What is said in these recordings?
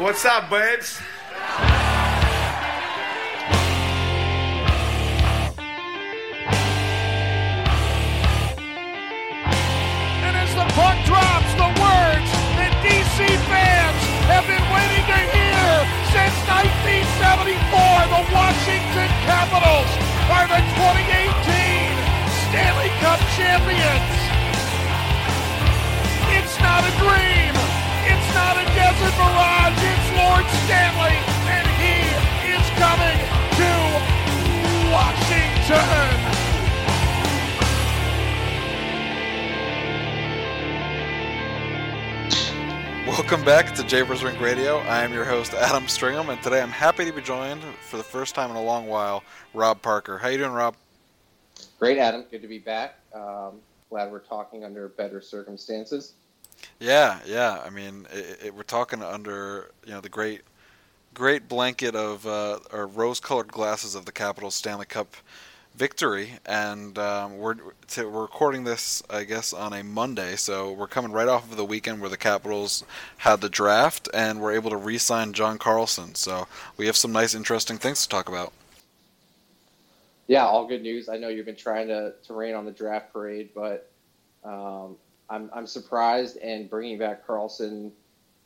What's up, babes? And as the puck drops, the words that DC fans have been waiting to hear since 1974, the Washington Capitals are the 2018 Stanley Cup champions. It's not a dream. It's not a desert mirage. It's Lord Stanley, and he is coming to Washington. Welcome back to Japers Rink Radio. I am your host Adam Stringham, and today I'm happy to be joined for the first time in a long while, Rob Parker. How you doing, Rob? Great, Adam. Good to be back. Um, glad we're talking under better circumstances. Yeah, yeah. I mean, it, it, we're talking under you know the great, great blanket of uh, or rose-colored glasses of the Capitals Stanley Cup victory, and um, we're to, we're recording this, I guess, on a Monday, so we're coming right off of the weekend where the Capitals had the draft and were able to re-sign John Carlson. So we have some nice, interesting things to talk about. Yeah, all good news. I know you've been trying to, to rain on the draft parade, but um, I'm, I'm surprised. And bringing back Carlson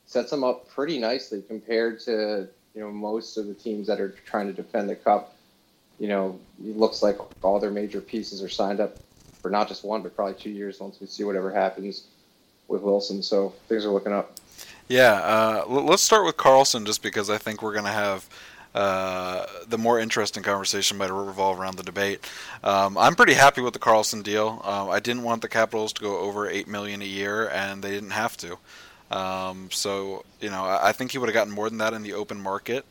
sets him up pretty nicely compared to you know most of the teams that are trying to defend the cup you know, it looks like all their major pieces are signed up for not just one, but probably two years once we see whatever happens with Wilson. So things are looking up. Yeah, uh, let's start with Carlson just because I think we're going to have uh, the more interesting conversation might revolve around the debate. Um, I'm pretty happy with the Carlson deal. Um, I didn't want the Capitals to go over eight million a year, and they didn't have to. Um, so you know, I think he would have gotten more than that in the open market.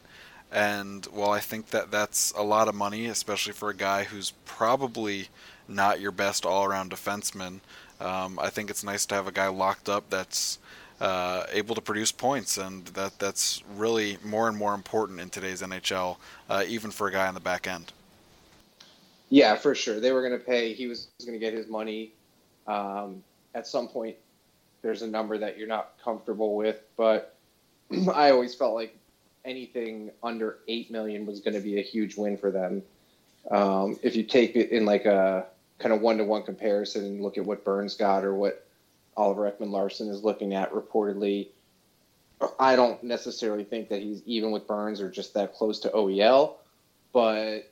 And while I think that that's a lot of money, especially for a guy who's probably not your best all-around defenseman, um, I think it's nice to have a guy locked up that's uh, able to produce points, and that that's really more and more important in today's NHL, uh, even for a guy on the back end. Yeah, for sure. They were going to pay. He was, going to get his money. Um, at some point, there's a number that you're not comfortable with, but I always felt like anything under eight million was going to be a huge win for them. Um, if you take it in like a kind of one to one comparison and look at what Burns got or what Oliver Ekman-Larsson is looking at reportedly, I don't necessarily think that he's even with Burns or just that close to OEL, but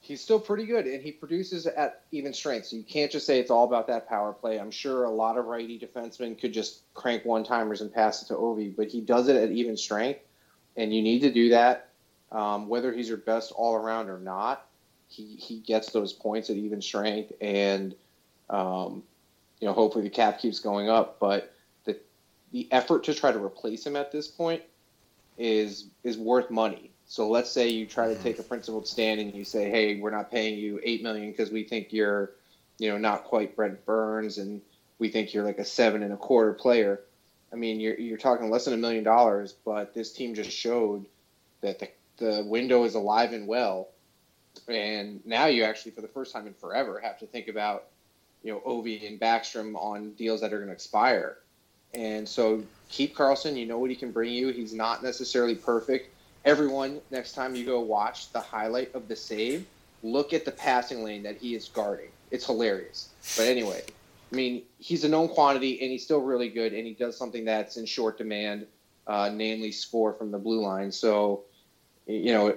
he's still pretty good and he produces at even strength. So you can't just say it's all about that power play. I'm sure a lot of righty defensemen could just crank one timers and pass it to Ovi, but he does it at even strength and you need to do that. Um, whether he's your best all around or not, he, he gets those points at even strength, and um, you know hopefully the cap keeps going up. But the the effort to try to replace him at this point is is worth money. So let's say you try to take a principled stand and you say, hey, we're not paying you eight million because we think you're, you know, not quite Brent Burns and we think you're like a seven and a quarter player I mean, you're you're talking less than a million dollars, but this team just showed that the the window is alive and well, and now you actually, for the first time in forever, have to think about you know Ovi and Backstrom on deals that are going to expire, and so keep Carlson. You know what he can bring you. He's not necessarily perfect. Everyone, next time you go watch the highlight of the save, look at the passing lane that he is guarding. It's hilarious. But anyway, I mean, he's a known quantity and he's still really good, and he does something that's in short demand, uh, namely score from the blue line. So, you know,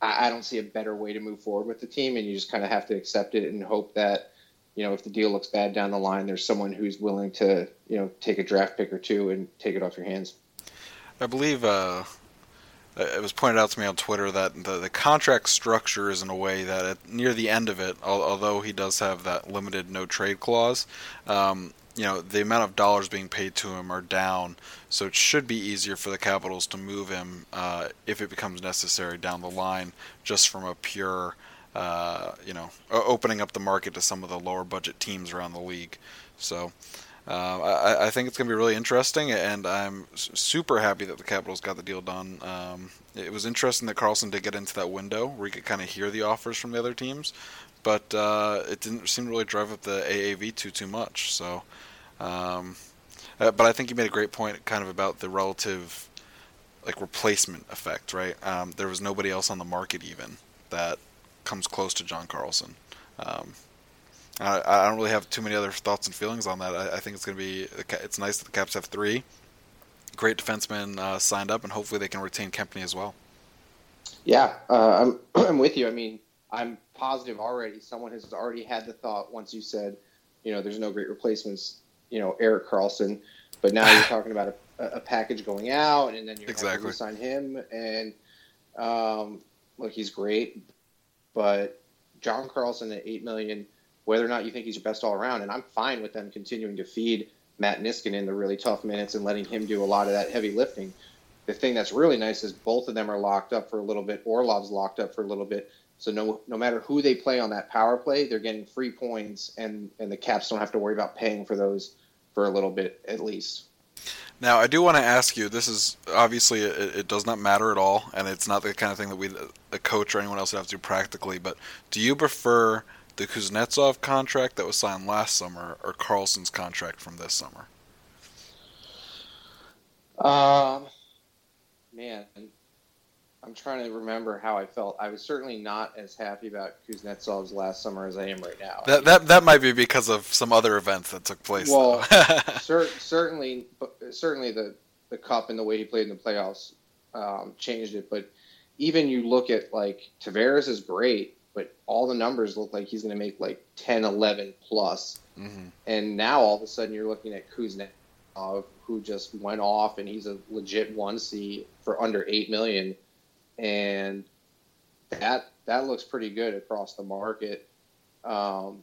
I, I don't see a better way to move forward with the team, and you just kind of have to accept it and hope that, you know, if the deal looks bad down the line, there's someone who's willing to, you know, take a draft pick or two and take it off your hands. I believe uh, it was pointed out to me on Twitter that the, the contract structure is in a way that at, near the end of it, although he does have that limited no trade clause, um, you know the amount of dollars being paid to him are down, so it should be easier for the Capitals to move him uh, if it becomes necessary down the line, just from a pure, uh, you know, opening up the market to some of the lower budget teams around the league. So. Uh, I, I, think it's going to be really interesting, and I'm super happy that the Capitals got the deal done. Um, it was interesting that Carlson did get into that window where he could kind of hear the offers from the other teams, but uh, it didn't seem to really drive up the AAV too too much. So, um, uh, but I think you made a great point, kind of about the relative like replacement effect, right? Um, there was nobody else on the market even that comes close to John Carlson. Um, I, I don't really have too many other thoughts and feelings on that. I, I think it's going to be it's nice that the Caps have three great defensemen uh, signed up, and hopefully they can retain Kempny as well. Yeah, uh, I'm I'm with you. I mean, I'm positive already. Someone has already had the thought once you said, you know, there's no great replacements. You know, Erik Karlsson, but now you're talking about a, a package going out, and then you're exactly. going to sign him. And um, look, he's great, but John Carlson at eight million, whether or not you think he's your best all around, and I'm fine with them continuing to feed Matt Niskanen in the really tough minutes and letting him do a lot of that heavy lifting. The thing that's really nice is both of them are locked up for a little bit. Orlov's locked up for a little bit. So no no matter who they play on that power play, they're getting free points, and and the Caps don't have to worry about paying for those for a little bit at least. Now, I do want to ask you. This is obviously it, it, does not matter at all, and it's not the kind of thing that we, a coach or anyone else, would have to do practically. But do you prefer the Kuznetsov contract that was signed last summer or Carlson's contract from this summer? Um, man, I'm trying to remember how I felt. I was certainly not as happy about Kuznetsov's last summer as I am right now. That that, that might be because of some other events that took place. Well, cer- certainly, certainly the the cup and the way he played in the playoffs um, changed it. But even you look at like Tavares is great, but all the numbers look like he's going to make like 10, 11 plus. Mm-hmm. And now all of a sudden you're looking at Kuznetsov, who just went off and he's a legit one C for under eight million, and that that looks pretty good across the market. Um,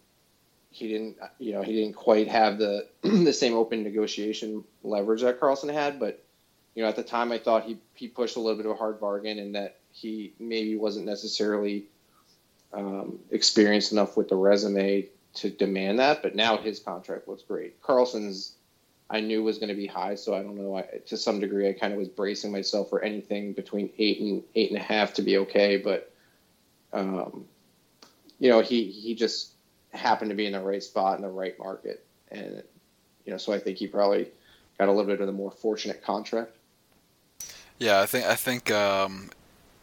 he didn't, you know, he didn't quite have the the same open negotiation leverage that Carlson had, but you know, at the time I thought he he pushed a little bit of a hard bargain and that he maybe wasn't necessarily um, experienced enough with the resume to demand that. But now his contract looks great. Carlson's, I knew was going to be high, so I don't know. I, to some degree, I kind of was bracing myself for anything between eight and eight and a half to be okay. But, um, you know, he he just happened to be in the right spot in the right market, and you know, so I think he probably got a little bit of the more fortunate contract. Yeah, I think I think um,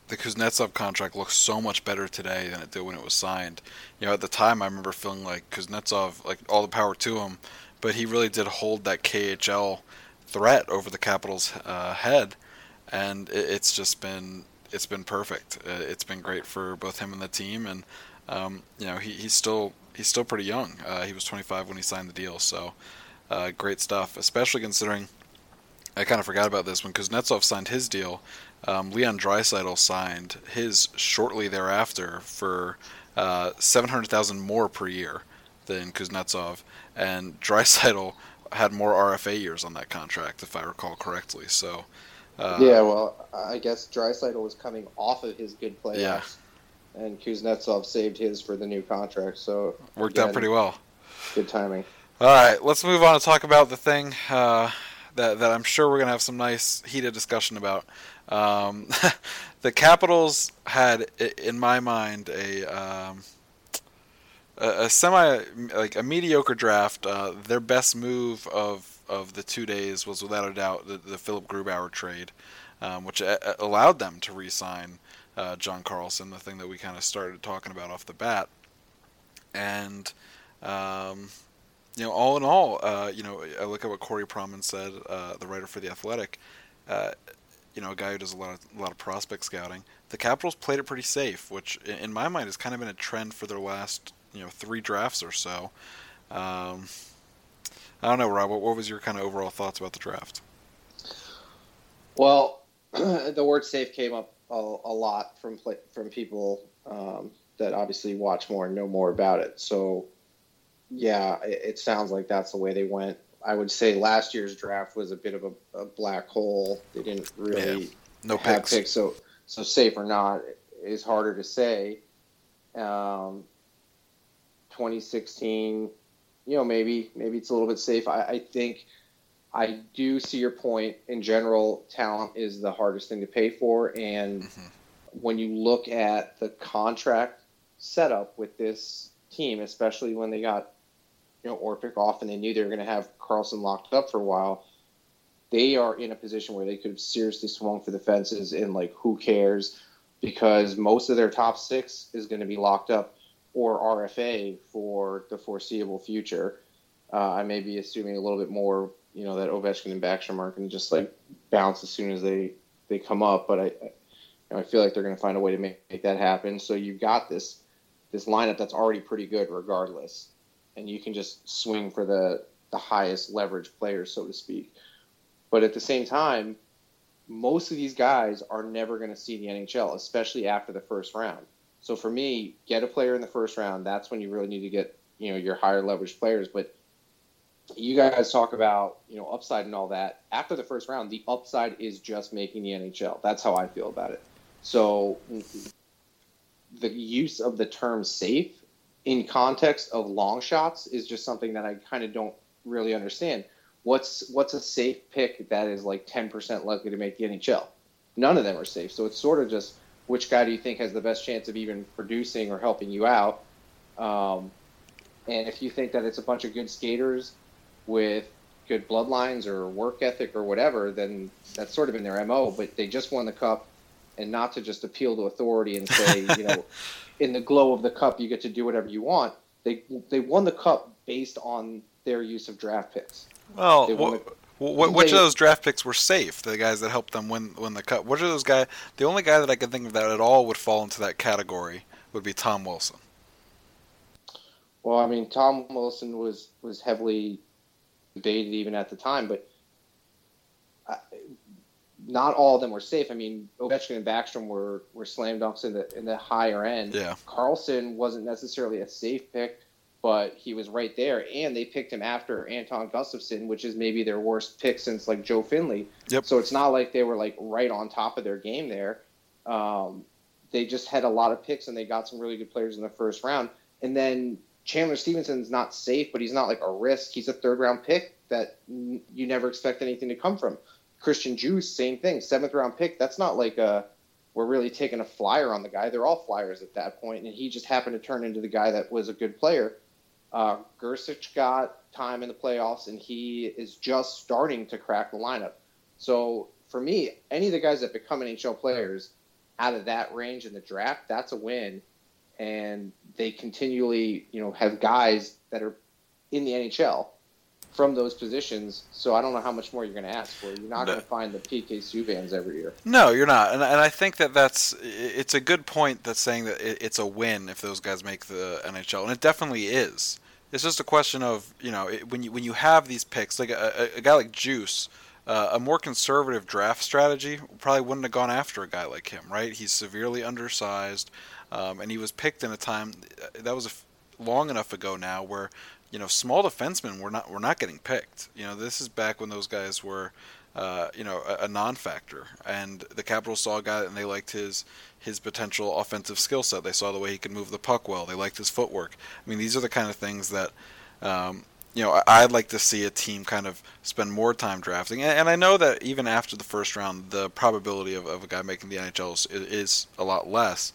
the Kuznetsov contract looks so much better today than it did when it was signed. You know, at the time, I remember feeling like Kuznetsov, like all the power to him, but he really did hold that KHL threat over the Capitals' uh, head, and it, it's just been it's been perfect. Uh, it's been great for both him and the team, and um, you know, he, he's still he's still pretty young. Uh, he was 25 when he signed the deal, so uh, great stuff. Especially considering I kind of forgot about this one because Kuznetsov signed his deal. Um, Leon Draisaitl signed his shortly thereafter for uh, 700,000 more per year than Kuznetsov, and Draisaitl had more RFA years on that contract, if I recall correctly. So. Uh, yeah, well, I guess Draisaitl was coming off of his good playoffs, yeah. and Kuznetsov saved his for the new contract. So worked again, out pretty well. Good timing. All right, let's move on to talk about the thing uh, that that I'm sure we're gonna have some nice heated discussion about. Um, the Capitals had, in my mind, a um, a, semi like a mediocre draft. Uh, their best move of of the two days was without a doubt the, the Philipp Grubauer trade, um, which a- allowed them to re-sign uh, John Carlson, the thing that we kind of started talking about off the bat, and. Um, you know, all in all, uh, you know, I look at what Corey Pronman said, uh, the writer for the Athletic. Uh, you know, a guy who does a lot of a lot of prospect scouting. The Capitals played it pretty safe, which in my mind has kind of been a trend for their last you know three drafts or so. Um, I don't know, Rob. What, what was your kind of overall thoughts about the draft? Well, the word "safe" came up a, a lot from from people um, that obviously watch more and know more about it. So, yeah, it, it sounds like that's the way they went. I would say last year's draft was a bit of a, a black hole. They didn't really yeah. no have picks. picks. so so safe or not is harder to say. Um, 2016, you know, maybe maybe it's a little bit safe. I, I think I do see your point. In general, talent is the hardest thing to pay for, and mm-hmm. when you look at the contract setup with this team, especially when they got you know Orpik off, and they knew they were going to have Carlson locked up for a while. they are in a position where they could have seriously swung for the fences and like who cares because most of their top six is going to be locked up or RFA for the foreseeable future. Uh, I may be assuming a little bit more, you know, that Ovechkin and Backstrom aren't going to just like bounce as soon as they they come up, but I I, you know, I feel like they're going to find a way to make, make that happen. So you've got this this lineup that's already pretty good regardless, and you can just swing for the the highest leverage players, so to speak. But at the same time, most of these guys are never going to see the NHL, especially after the first round. So for me, get a player in the first round. That's when you really need to get you know your higher leverage players. But you guys talk about you know upside and all that. After the first round, the upside is just making the NHL. That's how I feel about it. So the use of the term safe in context of long shots is just something that I kind of don't really understand. What's what's a safe pick that is like 10% likely to make the NHL? None of them are safe. So it's sort of just which guy do you think has the best chance of even producing or helping you out? Um, and if you think that it's a bunch of good skaters with good bloodlines or work ethic or whatever, then that's sort of in their MO. But they just won the cup, and not to just appeal to authority and say, you know, in the glow of the cup, you get to do whatever you want. They they won the cup based on their use of draft picks. Well, what, which they, of those draft picks were safe? The guys that helped them win win the cup. Which of those guys? The only guy that I can think of that at all would fall into that category would be Tom Wilson. Well, I mean, Tom Wilson was was heavily debated even at the time, but I, not all of them were safe. I mean, Ovechkin and Backstrom were were slam dunks in the in the higher end. Yeah. Carlson wasn't necessarily a safe pick but he was right there, and they picked him after Anton Gustafsson, which is maybe their worst pick since like Joe Finley. Yep. So it's not like they were like right on top of their game there. Um, they just had a lot of picks, and they got some really good players in the first round. And then Chandler Stephenson's not safe, but he's not like a risk. He's a third round pick that n- you never expect anything to come from. Christian Djoos, same thing, seventh round pick. That's not like a we're really taking a flyer on the guy. They're all flyers at that point, and he just happened to turn into the guy that was a good player. Uh, Gersich got time in the playoffs, and he is just starting to crack the lineup. So for me, any of the guys that become NHL players out of that range in the draft, that's a win. And they continually, you know, have guys that are in the NHL from those positions. So I don't know how much more you're going to ask for. You're not no. going to find the PK Subbans every year. No, you're not. And, and I think that that's it's a good point that's saying that it's a win if those guys make the NHL, and it definitely is. It's just a question of you know when you when you have these picks like a, a guy like Juice. Uh, a more conservative draft strategy probably wouldn't have gone after a guy like him, right? He's severely undersized, um, and he was picked in a time that was a, long enough ago now where you know, small defensemen were not were not getting picked. You know, this is back when those guys were, uh, you know, a, a, non-factor, and the Capitals saw a guy and they liked his his potential offensive skill set. They saw the way he could move the puck well. They liked his footwork. I mean, these are the kind of things that. Um, you know, I'd like to see a team kind of spend more time drafting, and I know that even after the first round, the probability of, of a guy making the NHL is, is a lot less,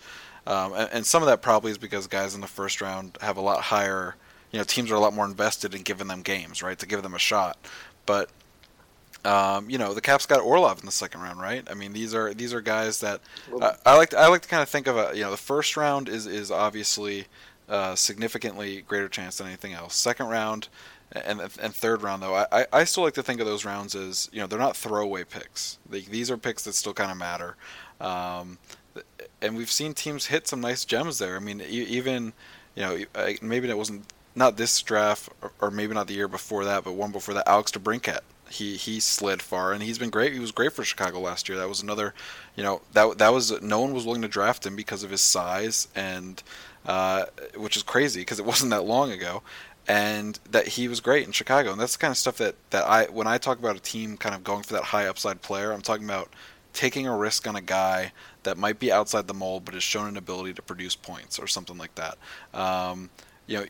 um, and, and, some of that probably is because guys in the first round have a lot higher you know teams are a lot more invested in giving them games, right, to give them a shot. But um, you know the Caps got Orlov in the second round, right? I mean these are these are guys that uh, I like. To, I like to kind of think of a you know the first round is is obviously a significantly greater chance than anything else. Second round and and third round though, I, I still like to think of those rounds as you know they're not throwaway picks. They, these are picks that still kind of matter. Um, and we've seen teams hit some nice gems there. I mean, even you know maybe it wasn't not this draft, or, maybe not the year before that, but one before that, Alex DeBrincat. He he slid far, and he's been great. He was great for Chicago last year. That was another, you know, that that was no one was willing to draft him because of his size, and uh, which is crazy because it wasn't that long ago, and that he was great in Chicago. And that's the kind of stuff that that I when I talk about a team kind of going for that high upside player, I'm talking about taking a risk on a guy that might be outside the mold but has shown an ability to produce points or something like that. Um, you know,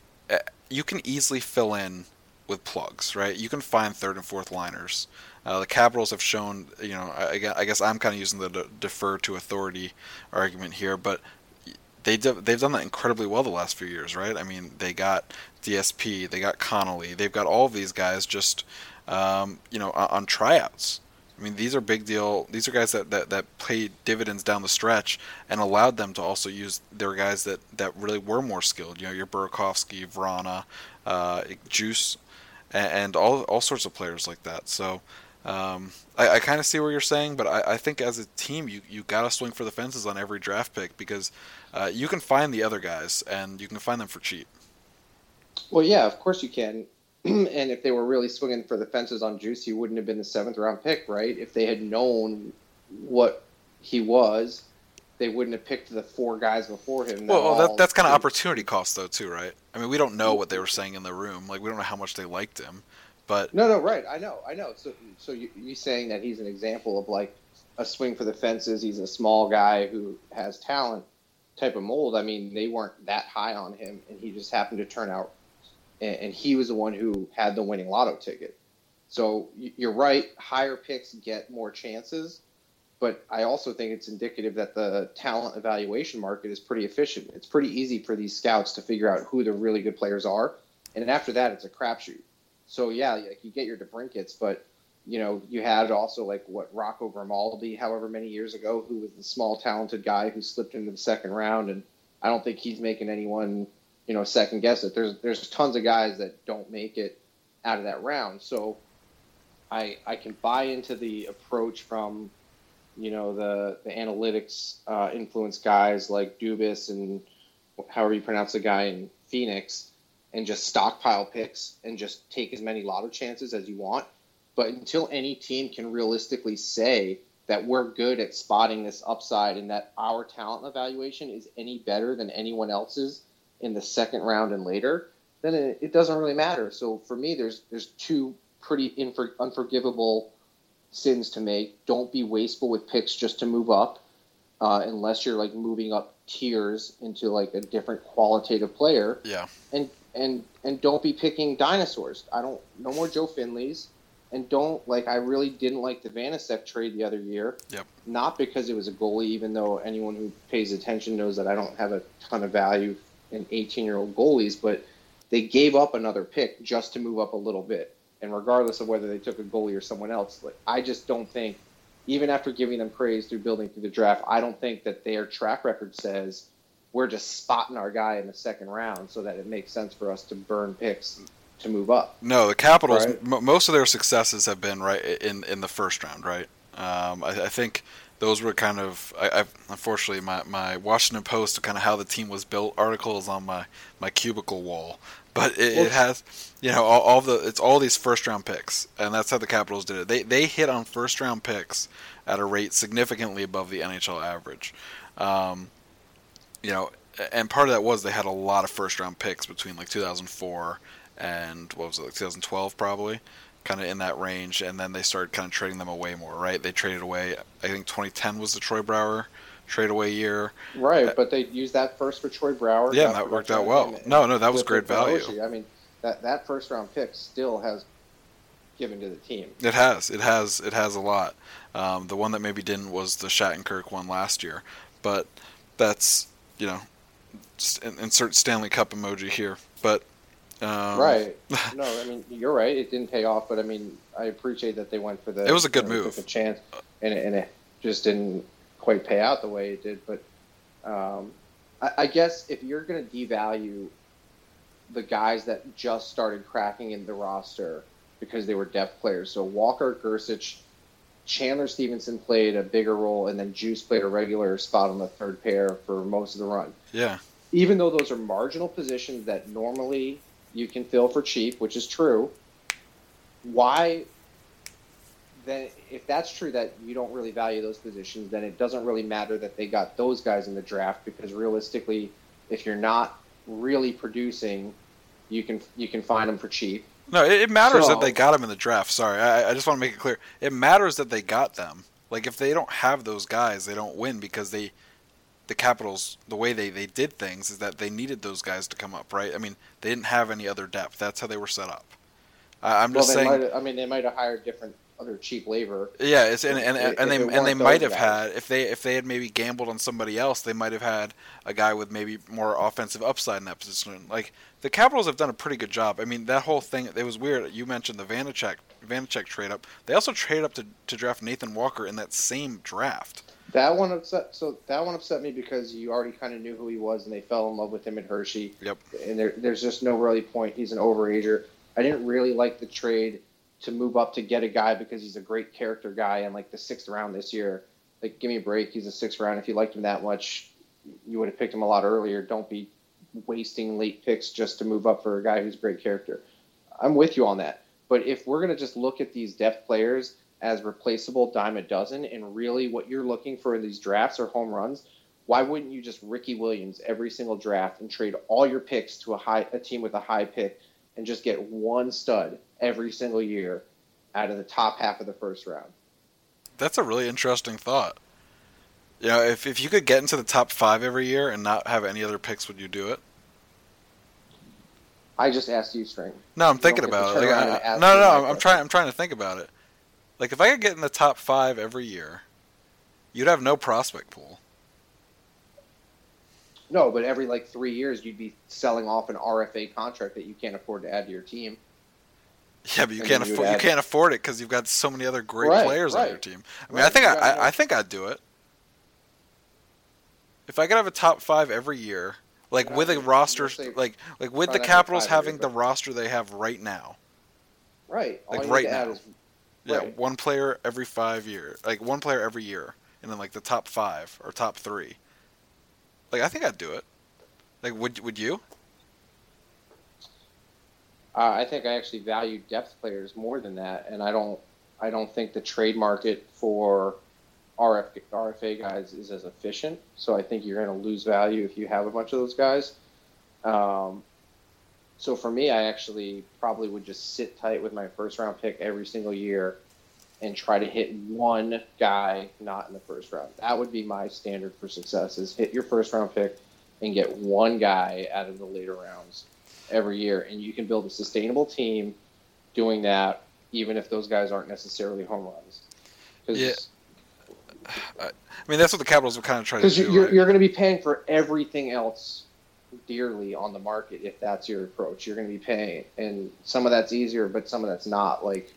you can easily fill in with plugs, right? You can find third and fourth liners. Uh, the Capitals have shown, you know, I, I guess I'm kind of using the defer to authority argument here, but they they've done that incredibly well the last few years, right? I mean, they got DSP, they got Connolly, they've got all of these guys just um, you know, on, on tryouts. I mean, these are big deal. These are guys that, that, that paid dividends down the stretch and allowed them to also use their guys that, that really were more skilled. You know, your Burakovsky, Vrana, uh, Juice, and, and, all all sorts of players like that. So um, I, I kind of see what you're saying, but I, I think as a team, you you got to swing for the fences on every draft pick because uh, you can find the other guys and you can find them for cheap. Well, yeah, of course you can. and if they were really swinging for the fences on Juice, he wouldn't have been the seventh round pick, right? If they had known what he was, they wouldn't have picked the four guys before him. Well, well that, that's kind of opportunity cost, though, too, right? I mean, we don't know what they were saying in the room. Like, we don't know how much they liked him, but no, no, right? I know, I know. So, so you, you saying that he's an example of like a swing for the fences? He's a small guy who has talent type of mold. I mean, they weren't that high on him, and he just happened to turn out and, and he was the one who had the winning lotto ticket. So you're right, higher picks get more chances, but I also think it's indicative that the talent evaluation market is pretty efficient. It's pretty easy for these scouts to figure out who the really good players are, and after that, it's a crapshoot. So yeah, like you get your DeBrincats, but you know you had also like what Rocco Grimaldi, however many years ago, who was the small talented guy who slipped into the second round, and I don't think he's making anyone you know second guess it. There's there's tons of guys that don't make it out of that round. So I I can buy into the approach from you know the the analytics uh, influence guys like Dubas and however you pronounce the guy in Phoenix and just stockpile picks and just take as many lotto chances as you want. But until any team can realistically say that we're good at spotting this upside and that our talent evaluation is any better than anyone else's, in the second round and later, then it, it doesn't really matter. So for me, there's there's two pretty infor- unforgivable sins to make. Don't be wasteful with picks just to move up, uh, unless you're like moving up tiers into like a different qualitative player. Yeah. And and and don't be picking dinosaurs. I don't. No more Joe Finleys. And don't like. I really didn't like the Vanecek trade the other year. Yep. Not because it was a goalie, even though anyone who pays attention knows that I don't have a ton of value and 18 year old goalies, but they gave up another pick just to move up a little bit. And regardless of whether they took a goalie or someone else, like I just don't think, even after giving them praise through building through the draft, I don't think that their track record says we're just spotting our guy in the second round so that it makes sense for us to burn picks to move up. No, the Capitals. Right? M- most of their successes have been right in in the first round, right? Um, I, I think those were kind of I, I unfortunately my, my Washington Post kind of how the team was built article is on my, my cubicle wall, but it, it has you know all, all, the it's all these first round picks, and that's how the Capitals did it. They they hit on first round picks at a rate significantly above the NHL average. Um, you know, and part of that was they had a lot of first round picks between like 2004 and what was it like 2012 probably kind of in that range, and then they started kind of trading them away more, right? They traded away. I think 2010 was the Troy Brouwer trade away year. Right, uh, but they used that first for Troy Brouwer. Yeah, that worked out well. No, no, that was great value. I mean, that that first round pick still has given to the team. It has. It has. It has a lot. Um, the one that maybe didn't was the Shattenkirk one last year, but that's you know, insert Stanley Cup emoji here. But um, right. No, I mean you're right. It didn't pay off, but I mean I appreciate that they went for the. It was a good you know, move. Took a chance, and it, and it just didn't quite pay out the way it did. But um, I, I guess if you're going to devalue the guys that just started cracking in the roster because they were depth players, so Walker, Gersich, Chandler Stephenson played a bigger role, and then Juice played a regular spot on the third pair for most of the run. Yeah. Even though those are marginal positions that normally you can fill for cheap, which is true. Why then if that's true that you don't really value those positions, then it doesn't really matter that they got those guys in the draft because realistically, if you're not really producing, you can you can find them for cheap. No, it, it matters so, that they got them in the draft. Sorry, I, I just want to make it clear. It matters that they got them. Like if they don't have those guys, they don't win because they the Capitals, the way they, they did things is that they needed those guys to come up, right? I mean, they didn't have any other depth. That's how they were set up. I, am just well, saying. I mean, they might have hired different other cheap labor. Yeah, it's and and, If- and they and they might have guys. had if they if they had maybe gambled on somebody else, they might have had a guy with maybe more offensive upside in that position. Like the Capitals have done a pretty good job. I mean, that whole thing it was weird. You mentioned the Vanecek Vanecek trade up. They also traded up to to draft Nathan Walker in that same draft. That one upset. So that one upset me because you already kind of knew who he was, and they fell in love with him at Hershey. Yep. And there, there's just no really point. He's an overager. I didn't really like the trade to move up to get a guy because he's a great character guy in like the sixth round this year. Like, give me a break. He's a sixth round. If you liked him that much, you would have picked him a lot earlier. Don't be wasting late picks just to move up for a guy who's a great character. I'm with you on that. But if we're going to just look at these depth players as replaceable dime a dozen, and really what you're looking for in these drafts are home runs, why wouldn't you just Ricky Williams every single draft and trade all your picks to a high a team with a high pick and just get one stud every single year out of the top half of the first round? That's a really interesting thought. You know, if if you could get into the top five every year and not have any other picks, would you do it? I just asked you, String. No, I'm You thinking don't get to about it. Like, I, ask no, no, I'm, I'm trying. I'm trying to think about it. Like, if I could get in the top five every year, you'd have no prospect pool. No, but every like three years, you'd be selling off an RFA contract that you can't afford to add to your team. Yeah, but you And can't you afford you can't afford it because you've got so many other great Right, players on your team. I mean, Right, I think I, I, I think I'd do it. If I could have a top five every year, like with a you'll roster, like like with the not to have Capitals having the roster they have right now. Right. All Like right now. Yeah, Right. one player every five years, like one player every year, and then like the top five or top three. Like I think I'd do it. Like would would you? Uh, I think I actually value depth players more than that, and I don't. I don't think the trade market for RF, RFA guys is as efficient. So I think you're going to lose value if you have a bunch of those guys. Um, so for me, I actually probably would just sit tight with my first round pick every single year and try to hit one guy not in the first round. That would be my standard for success: is hit your first round pick and get one guy out of the later rounds every year, and you can build a sustainable team doing that, even if those guys aren't necessarily home runs. Yeah. I mean, that's what the Capitals would kind of try to do. Because you're, right? you're going to be paying for everything else dearly on the market if that's your approach. You're going to be paying, and some of that's easier, but some of that's not. Like,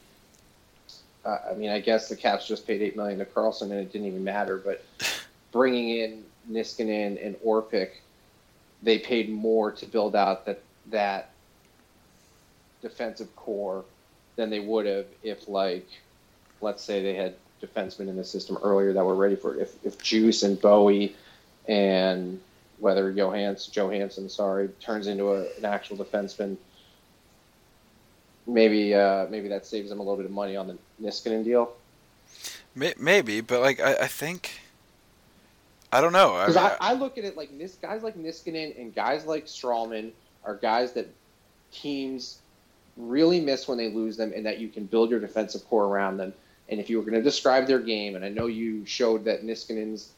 uh, I mean, I guess the Caps just paid eight million to Carlson, and it didn't even matter. But bringing in Niskanen and Orpik, they paid more to build out that that defensive core than they would have if, like, let's say they had defensemen in the system earlier that were ready for it. If, if Juice and Bowey and whether Johans Johansen, sorry, turns into a, an actual defenseman, maybe uh, maybe that saves them a little bit of money on the Niskanen deal. Maybe, but like I, I think, I don't know. I, Because mean, I, I look at it like this guys like Niskanen and guys like Stralman are guys that teams really miss when they lose them, and that you can build your defensive core around them. And if you were going to describe their game, and I know you showed that Niskanen's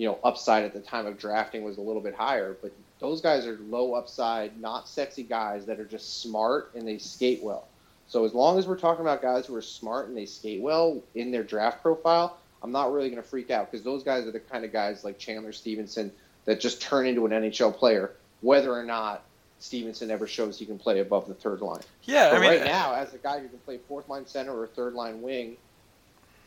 you know upside at the time of drafting was a little bit higher, but those guys are low upside, not sexy guys that are just smart and they skate well. So as long as we're talking about guys who are smart and they skate well in their draft profile, I'm not really going to freak out because those guys are the kind of guys like Chandler Stephenson that just turn into an NHL player, whether or not Stephenson ever shows he can play above the third line. yeah, But I mean, right now, as a guy who can play fourth line center or third line wing,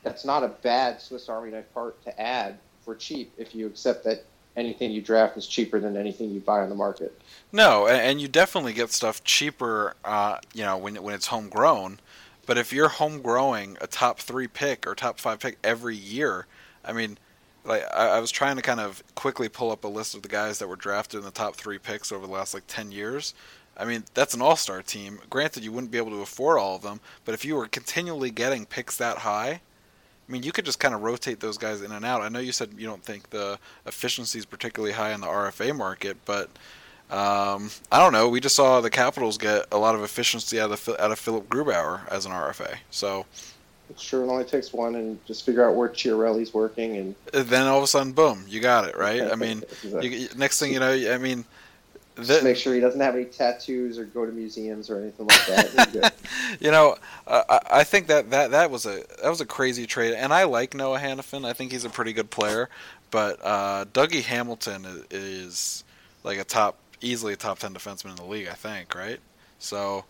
that's not a bad Swiss Army knife part to add for cheap if you accept that anything you draft is cheaper than anything you buy on the market. No, and you definitely get stuff cheaper, uh, you know, when when it's homegrown. But if you're home growing a top three pick or top five pick every year, I mean, like I, I was trying to kind of quickly pull up a list of the guys that were drafted in the top three picks over the last like ten years. I mean, that's an all-star team. Granted, you wouldn't be able to afford all of them, but if you were continually getting picks that high, I mean, you could just kind of rotate those guys in and out. I know you said you don't think the efficiency is particularly high in the RFA market, but um, I don't know. We just saw the Capitals get a lot of efficiency out of out of Philipp Grubauer as an RFA. So It's true. It only takes one, and just figure out where Chiarelli's working, and then all of a sudden, boom, you got it right. I mean, Exactly. you, next thing you know, I mean, Just make sure he doesn't have any tattoos or go to museums or anything like that. you know, uh, I think that, that that was a that was a crazy trade, and I like Noah Hanifin. I think he's a pretty good player, but uh, Dougie Hamilton is, is, like a top, easily a top ten defenseman in the league. I think, right? So.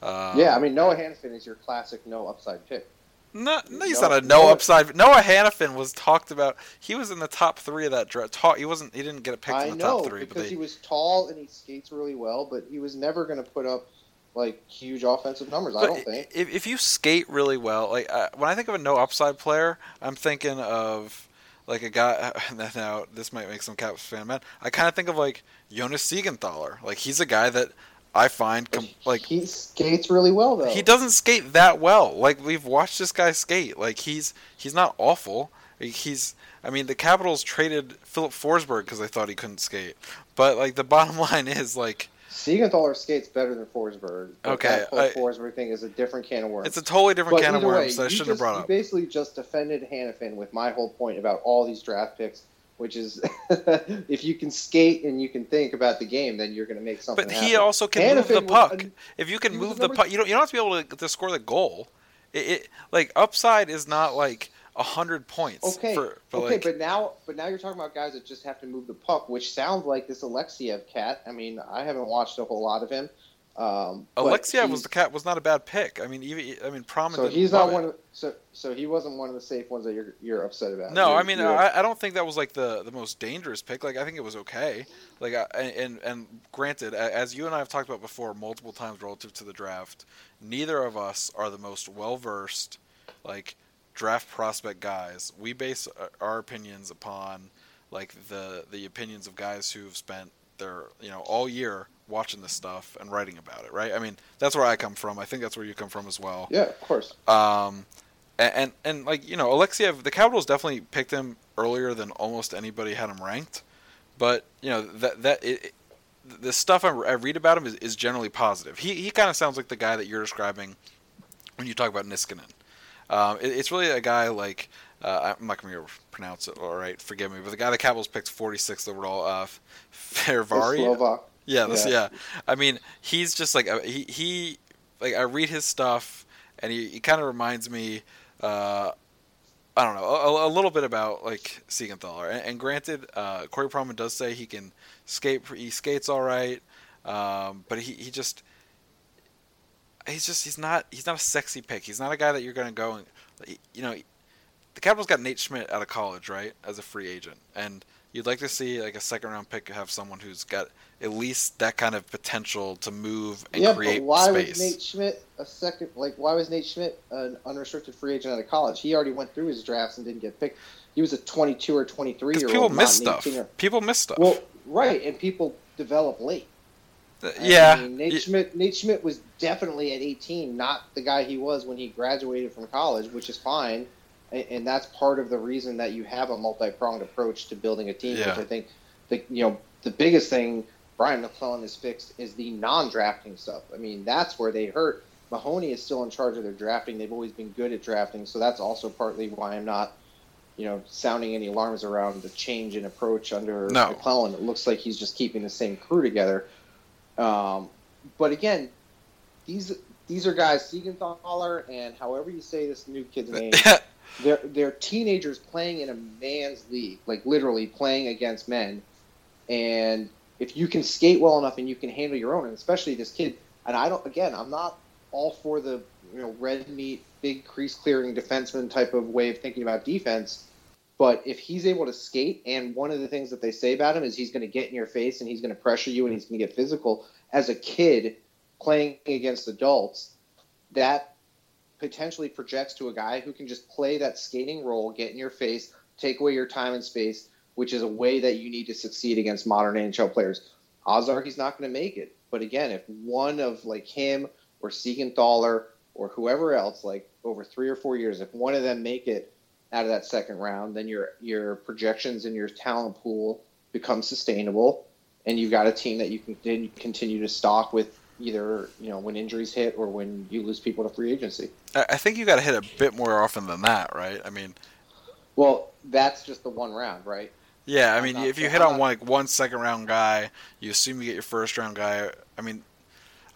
Um, yeah, I mean Noah Hanifin is your classic no upside pick. No, no he's Noah, not a no Noah, upside. Noah Hanifin was talked about. He was in the top three of that draft. He wasn't. He didn't get a pick in the know, top three. because they, he was tall and he skates really well, but he was never going to put up like huge offensive numbers. I don't think. If, if you skate really well, like uh, when I think of a no upside player, I'm thinking of like a guy. Now this might make some Caps fan mad. I kind of think of like Jonas Siegenthaler. Like he's a guy that I find com- like he skates really well though. He doesn't skate that well. Like we've watched this guy skate. Like he's he's not awful. He's I mean the Capitals traded Filip Forsberg because they thought he couldn't skate. But like the bottom line is like Siegenthaler skates better than Forsberg. Okay, that I, Forsberg thing is a different can of worms. It's a totally different but can of worms way, that I shouldn't just, have brought up. You basically just defended Hanifin with my whole point about all these draft picks which is if you can skate and you can think about the game, then you're going to make something. But he happen. also can move the puck. if you can move the puck, you don't you don't have to be able to, to score the goal. It, it, like upside is not like hundred points. Okay, for, for okay, like, but now but now you're talking about guys that just have to move the puck, which sounds like this Alexeyev cat. I mean, I haven't watched a whole lot of him. Um, was the cat was not a bad pick. I mean, even I mean, prominent. So he's not one. Of, so so he wasn't one of the safe ones that you're you're upset about. No, you're, I mean, I, I don't think that was like the the most dangerous pick. Like I think it was okay. Like I, and and granted, as you and I have talked about before multiple times relative to the draft, neither of us are the most well versed, like draft prospect guys. We base our opinions upon like the the opinions of guys who've spent their you know all year watching this stuff and writing about it, right? I mean, that's where I come from. I think that's where you come from as well. Yeah, of course. Um, and, and, and like you know, Alexeyev, the Capitals definitely picked him earlier than almost anybody had him ranked, but you know that that it, the stuff I, I read about him is, is generally positive. He he kind of sounds like the guy that you're describing when you talk about Niskanen. Um, it, it's really a guy like uh, I'm not going to pronounce it all right. Forgive me, but the guy the Capitals picked 46th overall, uh, Fehervary. Yeah, yeah. yeah. I mean, he's just like he he like I read his stuff, and he, he kind of reminds me. Uh, I don't know a, a, little bit about like Siegenthaler, and, and granted, uh, Corey Pronman does say he can skate. He skates all right, um, but he, he just he's just he's not he's not a sexy pick. He's not a guy that you're going to go and you know. The Capitals got Nate Schmidt out of college, right, as a free agent, and you'd like to see like a second round pick have someone who's got at least that kind of potential to move and yeah, create but why space. was Nate Schmidt a second? Like, why was Nate Schmidt an unrestricted free agent out of college? He already went through his drafts and didn't get picked. He was a 22 or 23 year old. People miss stuff. Or, people miss stuff. Well, right, and people develop late. Uh, yeah, mean, Nate yeah. Schmidt. Nate Schmidt was definitely at 18, not the guy he was when he graduated from college, which is fine and that's part of the reason that you have a multi-pronged approach to building a team. Yeah. Which I think, the you know, the biggest thing Brian MacLellan is fixed is the non-drafting stuff. I mean, that's where they hurt. Mahoney is still in charge of their drafting. They've always been good at drafting, so that's also partly why I'm not, you know, sounding any alarms around the change in approach under no. MacLellan. It looks like he's just keeping the same crew together. Um, but again, these these are guys Siegenthaler and however you say this new kid's name. they're they're teenagers playing in a man's league, like literally playing against men. And if you can skate well enough and you can handle your own, and especially this kid, and I don't again, I'm not all for the you know red meat, big crease clearing defenseman type of way of thinking about defense. But if he's able to skate, and one of the things that they say about him is he's going to get in your face and he's going to pressure you and he's going to get physical. As a kid playing against adults, that potentially projects to a guy who can just play that skating role, get in your face, take away your time and space, which is a way that you need to succeed against modern NHL players. Ozark, he's not going to make it. But again, if one of like him or Siegenthaler or whoever else, like over three or four years, if one of them make it out of that second round, then your your projections and your talent pool become sustainable, and you've got a team that you can continue to stock with either you know when injuries hit or when you lose people to free agency. I think you got to hit a bit more often than that, right? I mean, well, that's just the one round, right? Yeah, I mean, if you hit on one, like one second round guy, you assume you get your first round guy. I mean,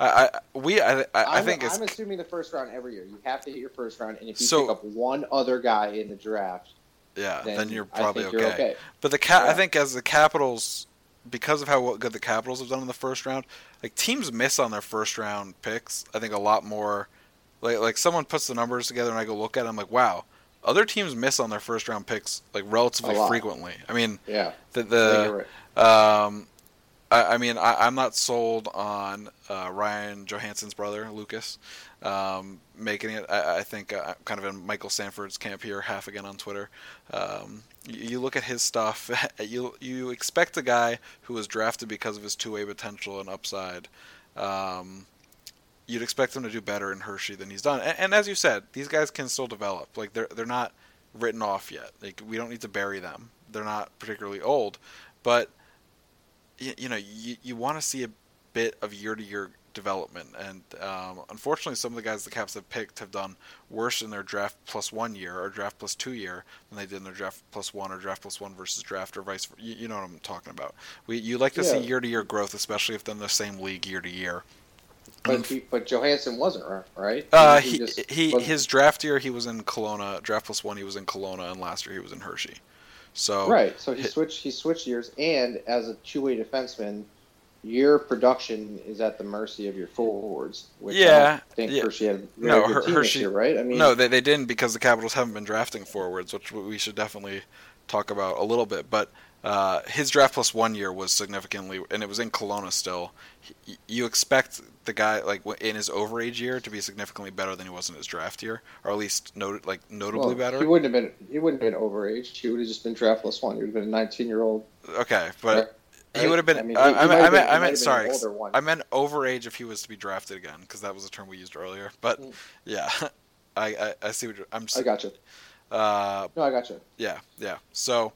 I, I we I, I, I I'm, think it's I'm assuming the first round every year. You have to hit your first round, and if you So- pick up one other guy in the draft, yeah. then, Then, you're probably okay. You're okay. But the cap, I think as the Capitals, because of how good the Capitals have done in the first round, like teams miss on their first round picks. I think a lot more. Like like someone puts the numbers together and I go look at, I'm like, wow. Other teams miss on their first round picks like relatively frequently. I mean, Yeah, the the right. um, I, I, mean, I, am not sold on uh, Ryan Johansen's brother, Lucas, um, making it. I, I think uh, I'm kind of in Michael Sanford's camp here, half again on Twitter. Um, you, you look at his stuff, you you expect a guy who was drafted because of his two-way potential and upside. Um, you'd expect him to do better in Hershey than he's done. And, and as you said, these guys can still develop. Like they're they're not written off yet. Like we don't need to bury them. They're not particularly old, but you, you know you you want to see a bit of year to year development. And um, unfortunately, some of the guys the Caps have picked have done worse in their draft plus one year or draft plus two year than they did in their draft plus one or draft plus one versus draft or vice. versa. You, you know what I'm talking about. We you like to see year to year growth, especially if they're in the same league year to year. But he, but Johansen wasn't ri- right. Uh, he, he wasn't- his draft year he was in Kelowna. Draft plus one he was in Kelowna, and last year he was in Hershey. So right. So he hit- switched. He switched years, and as a two-way defenseman, your production is at the mercy of your forwards. Which Yeah, don't think yeah. Hershey had very No, Her- Hershey- year, right? I mean, no, they they didn't because the Capitals haven't been drafting forwards, which we should definitely talk about a little bit. But uh, his draft plus one year was significantly, and it was in Kelowna still. He, you expect the guy like in his overage year to be significantly better than he was in his draft year, or at least noted like notably well, better. He wouldn't have been. He wouldn't have been overage. He would have just been draft plus one. He would have been a 19-year-old. Okay, but he would have been. I mean, I, he- he meant, I meant, I meant sorry. older one. I meant overage if he was to be drafted again, because that was a term we used earlier. But Mm. yeah, I, I, I see what you're, I'm. s- I got you. Uh, No, I got you. yeah, yeah. So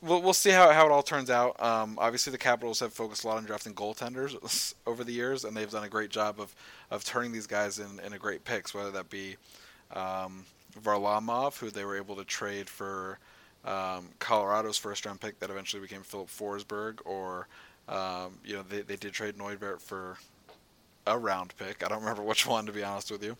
we'll we'll see how, how it all turns out. Um, obviously, the Capitals have focused a lot on drafting goaltenders over the years, and they've done a great job of, of turning these guys in, into great picks. Whether that be um, Varlamov, who they were able to trade for um, Colorado's first round pick that eventually became Filip Forsberg, or um, you know they, they did trade Neuvirth for a round pick. I don't remember which one to be honest with you.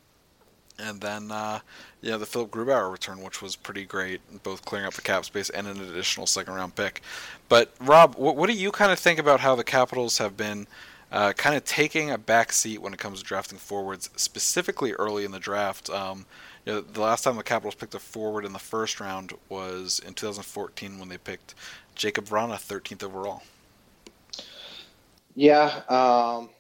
And then, uh, yeah, the Philipp Grubauer return, which was pretty great, both clearing up the cap space and an additional second round pick. But Rob, what, what do you kind of think about how the Capitals have been uh, kind of taking a back seat when it comes to drafting forwards, specifically early in the draft? Um, you know, the last time the Capitals picked a forward in the first round was in 2014 when they picked Jakub Vrana, 13th overall. Yeah, um,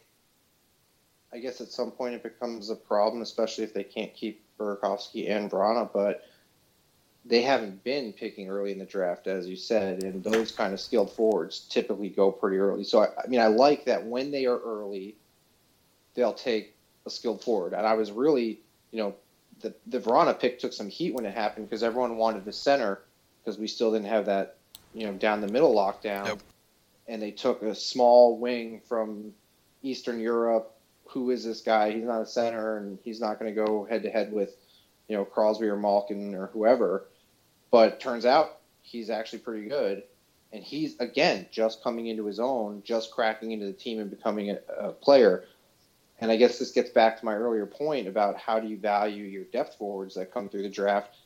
I guess at some point it becomes a problem, especially if they can't keep Burakovsky and Vrana. But they haven't been picking early in the draft, as you said, and those kind of skilled forwards typically go pretty early. So I, I mean, I like that when they are early, they'll take a skilled forward. And I was really, you know, the the Vrana pick took some heat when it happened because everyone wanted the center because we still didn't have that, you know, down the middle lockdown. And they took a small wing from Eastern Europe. Who is this guy? He's not a center, and he's not going to go head to head with, you know, Crosby or Malkin or whoever. But turns out he's actually pretty good, and he's again just coming into his own, just cracking into the team and becoming a, a player. And I guess this gets back to my earlier point about how do you value your depth forwards that come through the draft.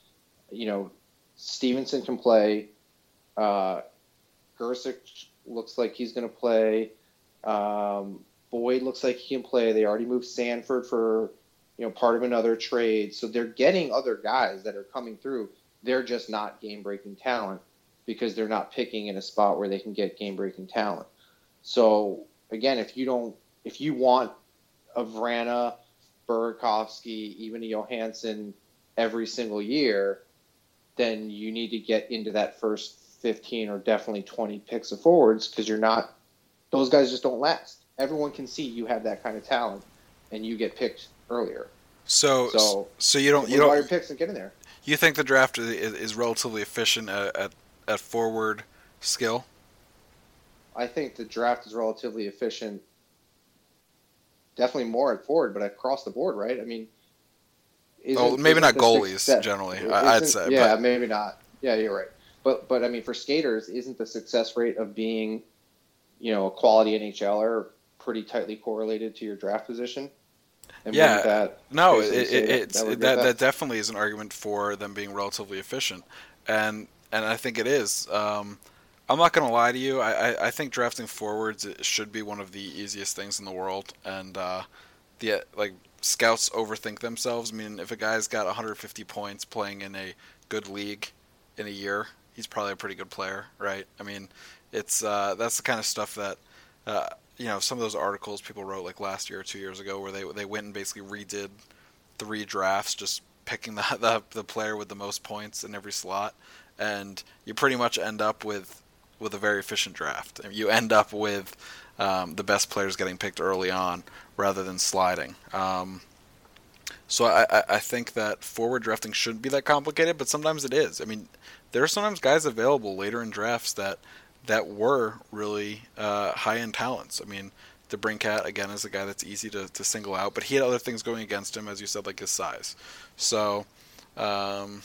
You know, Stephenson can play. Uh, looks like he's going to play. Um, Boyd looks like he can play. They already moved Sanford for you know part of another trade, so they're getting other guys that are coming through. They're just not game breaking talent because they're not picking in a spot where they can get game breaking talent. So again, if you don't, if you want a Vrana, Burakovsky, even a Johansen every single year, then you need to get into that first 15 or definitely 20 picks of forwards because you're not, those guys just don't last. Everyone can see you have that kind of talent and you get picked earlier. So, so, So, you don't you all your don't picks and get in there. you think the draft is, is relatively efficient at, at at forward skill? I think the draft is relatively efficient. Definitely more at forward, but across the board, right? I mean, Oh, maybe isn't goalies success- generally. I, I'd say, Yeah, but maybe not. Yeah, you're right. but but I mean, for skaters, isn't the success rate of being, you know, a quality NHLer pretty tightly correlated to your draft position? And yeah, that no, it, it, it's that, that, that definitely is an argument for them being relatively efficient, and and I think it is. Um, I'm not gonna lie to you. I, I, I, think drafting forwards should be one of the easiest things in the world, and uh, the like scouts overthink themselves. I mean, if a guy's got 150 points playing in a good league in a year, he's probably a pretty good player, right? I mean, it's uh, that's the kind of stuff that uh, you know some of those articles people wrote like last year or two years ago where they they went and basically redid three drafts just picking the, the the player with the most points in every slot, and you pretty much end up with with a very efficient draft. You end up with um, the best players getting picked early on rather than sliding. Um, so I, I think that forward drafting shouldn't be that complicated, but sometimes it is. I mean, there are sometimes guys available later in drafts that that were really uh, high end talents. I mean, the DeBrincat again is a guy that's easy to, to single out, but he had other things going against him, as you said, like his size. So um,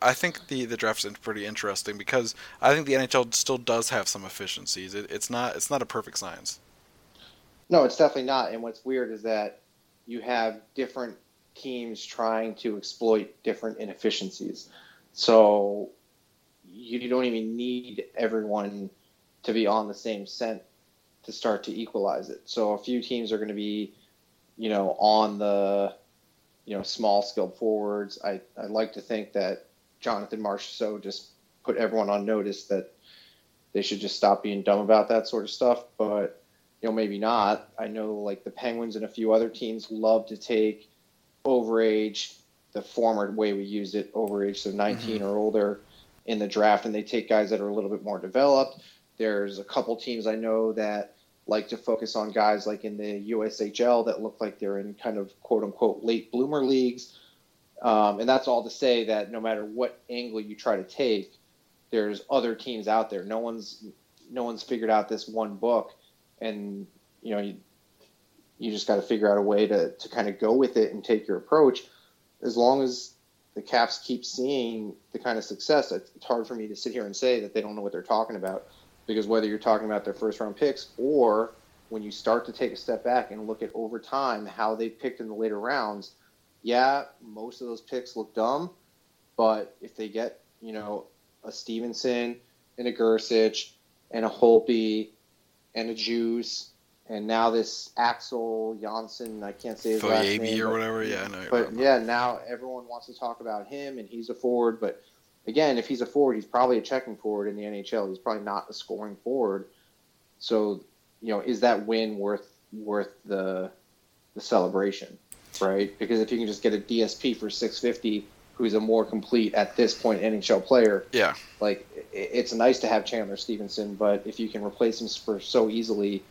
I think the the draft is pretty interesting because I think the NHL still does have some efficiencies. It, it's not it's not a perfect science. No, it's definitely not. And what's weird is that you have different teams trying to exploit different inefficiencies. So you don't even need everyone to be on the same scent to start to equalize it. So a few teams are going to be, you know, on the, you know, small skilled forwards. I, I like to think that Jonathan Marchessault just put everyone on notice that they should just stop being dumb about that sort of stuff. But, you know, maybe not. I know like the Penguins and a few other teams love to take overage the former way we used it, overage, so 19 mm-hmm. or older in the draft, and they take guys that are a little bit more developed. There's a couple teams I know that like to focus on guys like in the USHL that look like they're in kind of quote unquote late bloomer leagues. Um, and that's all to say that no matter what angle you try to take, there's other teams out there. No one's no one's figured out this one book, and you know you, you just got to figure out a way to to kind of go with it and take your approach as long as the Caps keep seeing the kind of success, it's hard for me to sit here and say that they don't know what they're talking about. Because whether you're talking about their first round picks or when you start to take a step back and look at over time how they picked in the later rounds, yeah, most of those picks look dumb, but if they get, you know, a Stephenson and a Gersich and a Holtby and a Juice and now this Axel Jonsson, I can't say his last name, or whatever. Yeah, I know. But yeah, now everyone wants to talk about him, and he's a forward. But again, if he's a forward, he's probably a checking forward in the NHL. He's probably not a scoring forward. So, you know, is that win worth worth the the celebration, right? Because if you can just get a DSP for six fifty, who's a more complete at this point NHL player, yeah, like it's nice to have Chandler Stephenson, but if you can replace him for so easily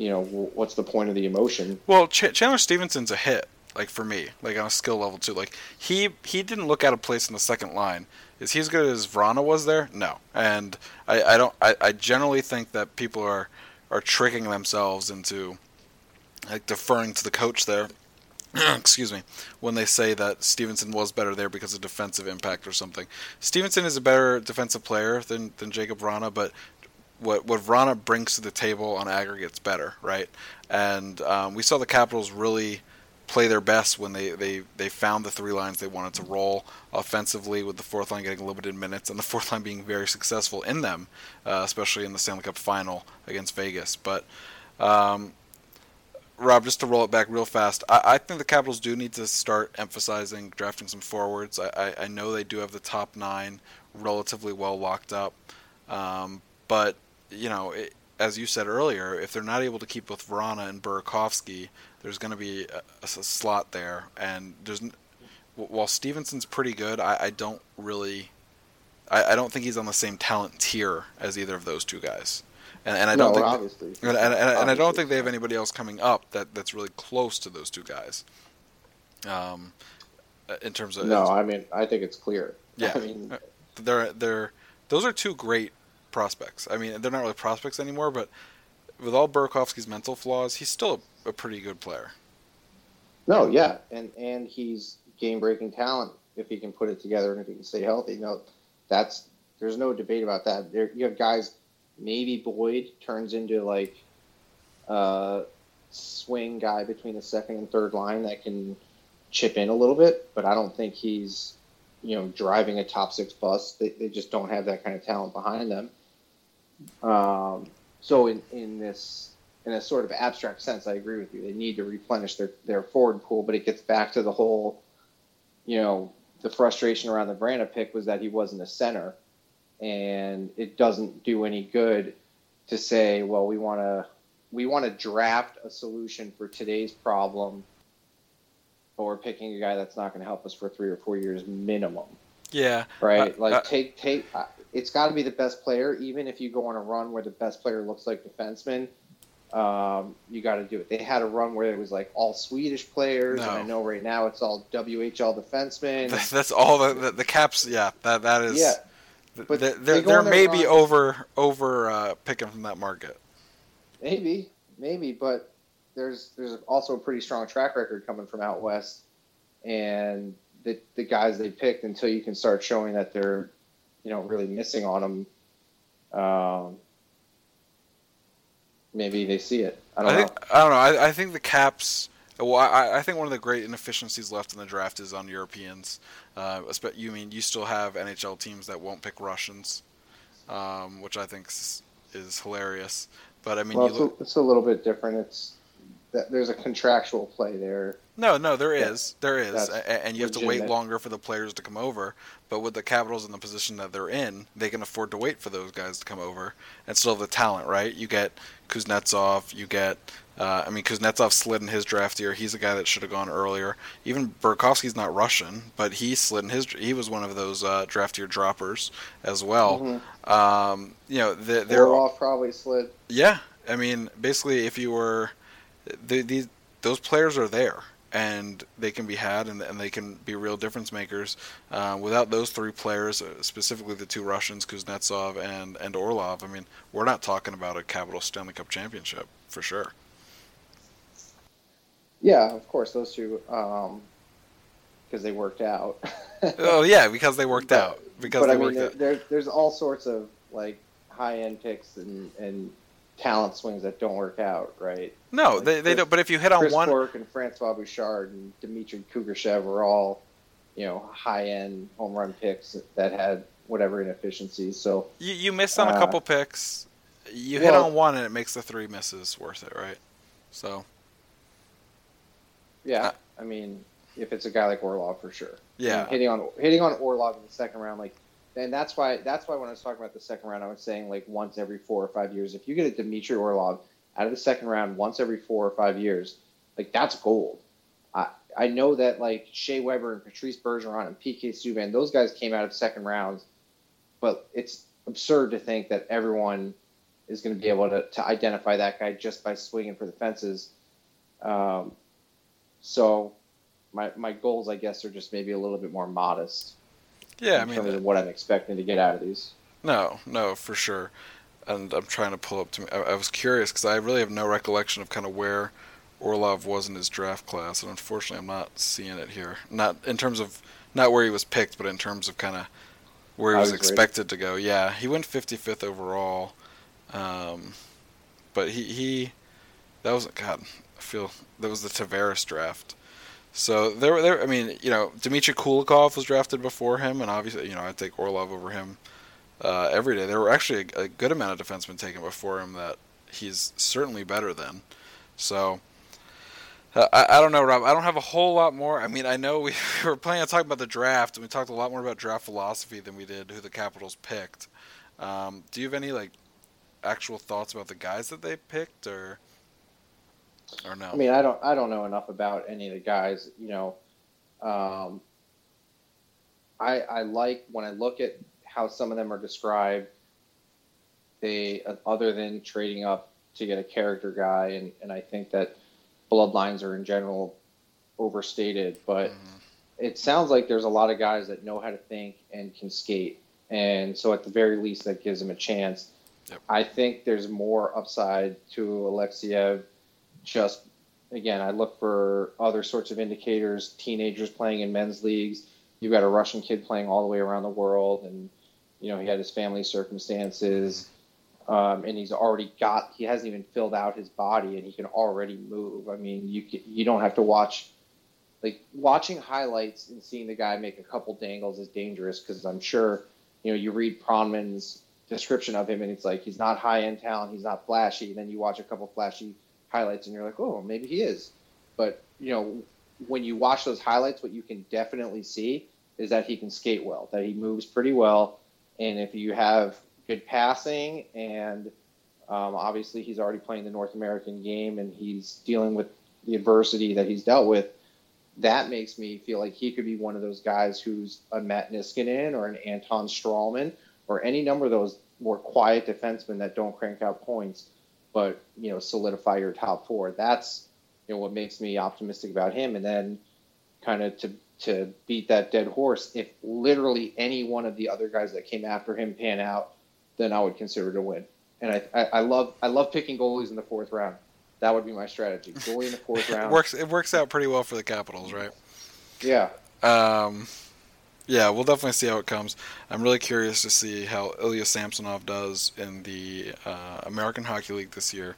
you know, what's the point of the emotion? Well, Ch- Chandler Stephenson's a hit, like for me, like on a skill level too. Like he he didn't look out of place in the second line. Is he as good as Vrana was there? No, and I, I don't. I, I generally think that people are are tricking themselves into like deferring to the coach there. excuse me, when they say that Stephenson was better there because of defensive impact or something. Stephenson is a better defensive player than, than Jakub Vrana, but what what Vrana brings to the table on aggregates better, right? And um, we saw the Capitals really play their best when they, they, they found the three lines they wanted to roll offensively, with the fourth line getting limited minutes and the fourth line being very successful in them, uh, especially in the Stanley Cup final against Vegas. But um, Rob, just to roll it back real fast, I, I, think the Capitals do need to start emphasizing drafting some forwards. I, I, I know they do have the top nine relatively well locked up, um, but you know, it, as you said earlier, if they're not able to keep with Vrana and Burakovsky, there's going to be a, a, slot there. And there's while Stephenson's pretty good, I, I don't really, I, I, don't think he's on the same talent tier as either of those two guys. And, and I don't no, think, obviously, and, and, and, and I don't think they have anybody else coming up that, that's really close to those two guys. Um, in terms of no, I mean I think it's clear. Yeah, I mean they're they're those are two great prospects. I mean, they're not really prospects anymore, but with all Burakovsky's mental flaws, he's still a, a pretty good player. No, yeah, and and he's game breaking talent if he can put it together and if he can stay healthy. Know, that's There's no debate about that. There, you have guys. Maybe Boyd turns into like a swing guy between the second and third line that can chip in a little bit, but I don't think he's you know driving a top six bus. They, they just don't have that kind of talent behind them. Um, so in, in this in a sort of abstract sense, I agree with you. They need to replenish their, their forward pool, but it gets back to the whole, you know, the frustration around the Vrana pick was that he wasn't a center, and it doesn't do any good to say, well, we want to we want to draft a solution for today's problem, but we're picking a guy that's not going to help us for three or four years minimum. Yeah. Right. Uh, like uh, take take. It's got to be the best player, even if you go on a run where the best player looks like defenseman. Um, you got to do it. They had a run where it was like all Swedish players, No. and I know right now it's all WHL defensemen. That's all the, the the caps. Yeah, that that is. yeah, but there there, go there on their may be run- over over uh, picking from that market. maybe, maybe, but there's there's also a pretty strong track record coming from out west, and the the guys they picked until you can start showing that they're, you know, really missing on them. Um, maybe they see it. I don't I know. I don't know. I, I think the caps. Well, I, I think one of the great inefficiencies left in the draft is on Europeans. Uh, you mean you still have NHL teams that won't pick Russians, um, which I think is, is hilarious. But I mean, well, you it's look, a, it's a little bit different. It's that there's a contractual play there. No, no, there Yeah. is, there is, That's and you have to wait longer for the players to come over. But with the Capitals in the position that they're in, they can afford to wait for those guys to come over and still have the talent, right? You get Kuznetsov, you get, uh, I mean, Kuznetsov slid in his draft year. He's a guy that should have gone earlier. Even Burakovsky's not Russian, but he slid in his. He was one of those uh, draft year droppers as well. Mhm. Um, you know, they're, they're Orlov probably slid. yeah, I mean, basically, if you were, the, these those players are there, and they can be had, and, and they can be real difference makers. Uh, without those three players, uh, specifically the two Russians, Kuznetsov and and Orlov, I mean, we're not talking about a Capital Stanley Cup championship for sure. Yeah, of course, those two, because they worked out. oh yeah, because they worked But- out. Because but they I mean, there, out. there, there's all sorts of like high end picks and, and talent swings that don't work out, right? No, like they, they Chris- don't. But if you hit on Chris one, Quirk and Francois Bouchard and Dmitry Kugryshev were all, you know, high end home run picks that had whatever inefficiencies. So you, you missed on a uh, couple picks. You hit on one, and it makes the three misses worth it, right? So yeah, Uh, I mean, if it's a guy like Orlov, for sure. I mean, yeah, hitting on hitting on Orlov in the second round, like, and that's why that's why when I was talking about the second round, I was saying like once every four or five years. If you get a Dmitry Orlov out of the second round once every four or five years, like that's gold. I I know that like Shea Weber and Patrice Bergeron and PK Subban, those guys came out of second rounds, but it's absurd to think that everyone is going to be able to, to identify that guy just by swinging for the fences. Um, so my my goals, I guess, are just maybe a little bit more modest yeah. I mean, terms of what I'm expecting to get out of these. No, no, for sure. And I'm trying to pull up to me. I, I was curious because I really have no recollection of kind of where Orlov was in his draft class, and unfortunately, I'm not seeing it here. Not in terms of not where he was picked, but in terms of kind of where he was was expected to go. Yeah, he went 55th overall, um, but he he that was God. I feel that was the Tavares draft. So there, there. I mean, you know, Dmitry Kulikov was drafted before him, and obviously, you know, I'd take Orlov over him uh, every day. There were actually a, a good amount of defensemen taken before him that he's certainly better than. So uh, I, I don't know, Rob. I don't have a whole lot more. I mean, I know we were planning on talking about the draft, and we talked a lot more about draft philosophy than we did who the Capitals picked. Um, do you have any like actual thoughts about the guys that they picked, or or no? I mean, I don't I don't know enough about any of the guys. You know, um, I I like when I look at how some of them are described. They other than trading up to get a character guy, and and I think that bloodlines are in general overstated, but. Mhm. it sounds like there's a lot of guys that know how to think and can skate. And so at the very least, that gives him a chance. Yep. I think there's more upside to Alexeyev. Just again, I look for other sorts of indicators. Teenagers playing in men's leagues. You've got a Russian kid playing all the way around the world, and you know, he had his family circumstances, um, and he's already got. He hasn't even filled out his body, and he can already move. I mean, you you don't have to watch. Like watching highlights and seeing the guy make a couple dangles is dangerous because I'm sure, you know, you read Pronman's description of him and it's like he's not high end talent, he's not flashy. And then you watch a couple flashy highlights and you're like, oh, maybe he is. But you know, when you watch those highlights, what you can definitely see is that he can skate well, that he moves pretty well, and if you have good passing and um, obviously he's already playing the North American game and he's dealing with the adversity that he's dealt with. That makes me feel like he could be one of those guys who's a Matt Niskanen or an Anton Stralman or any number of those more quiet defensemen that don't crank out points, but you know solidify your top four. That's you know what makes me optimistic about him. And then kind of to to beat that dead horse, if literally any one of the other guys that came after him pan out, then I would consider it a win. And I, I, I love I love picking goalies in the fourth round. That would be my strategy. Goalie in the fourth round. it works it works out pretty well for the Capitals, right? Yeah. Um, yeah, we'll definitely see how it comes. I'm really curious to see how Ilya Samsonov does in the uh, American Hockey League this year,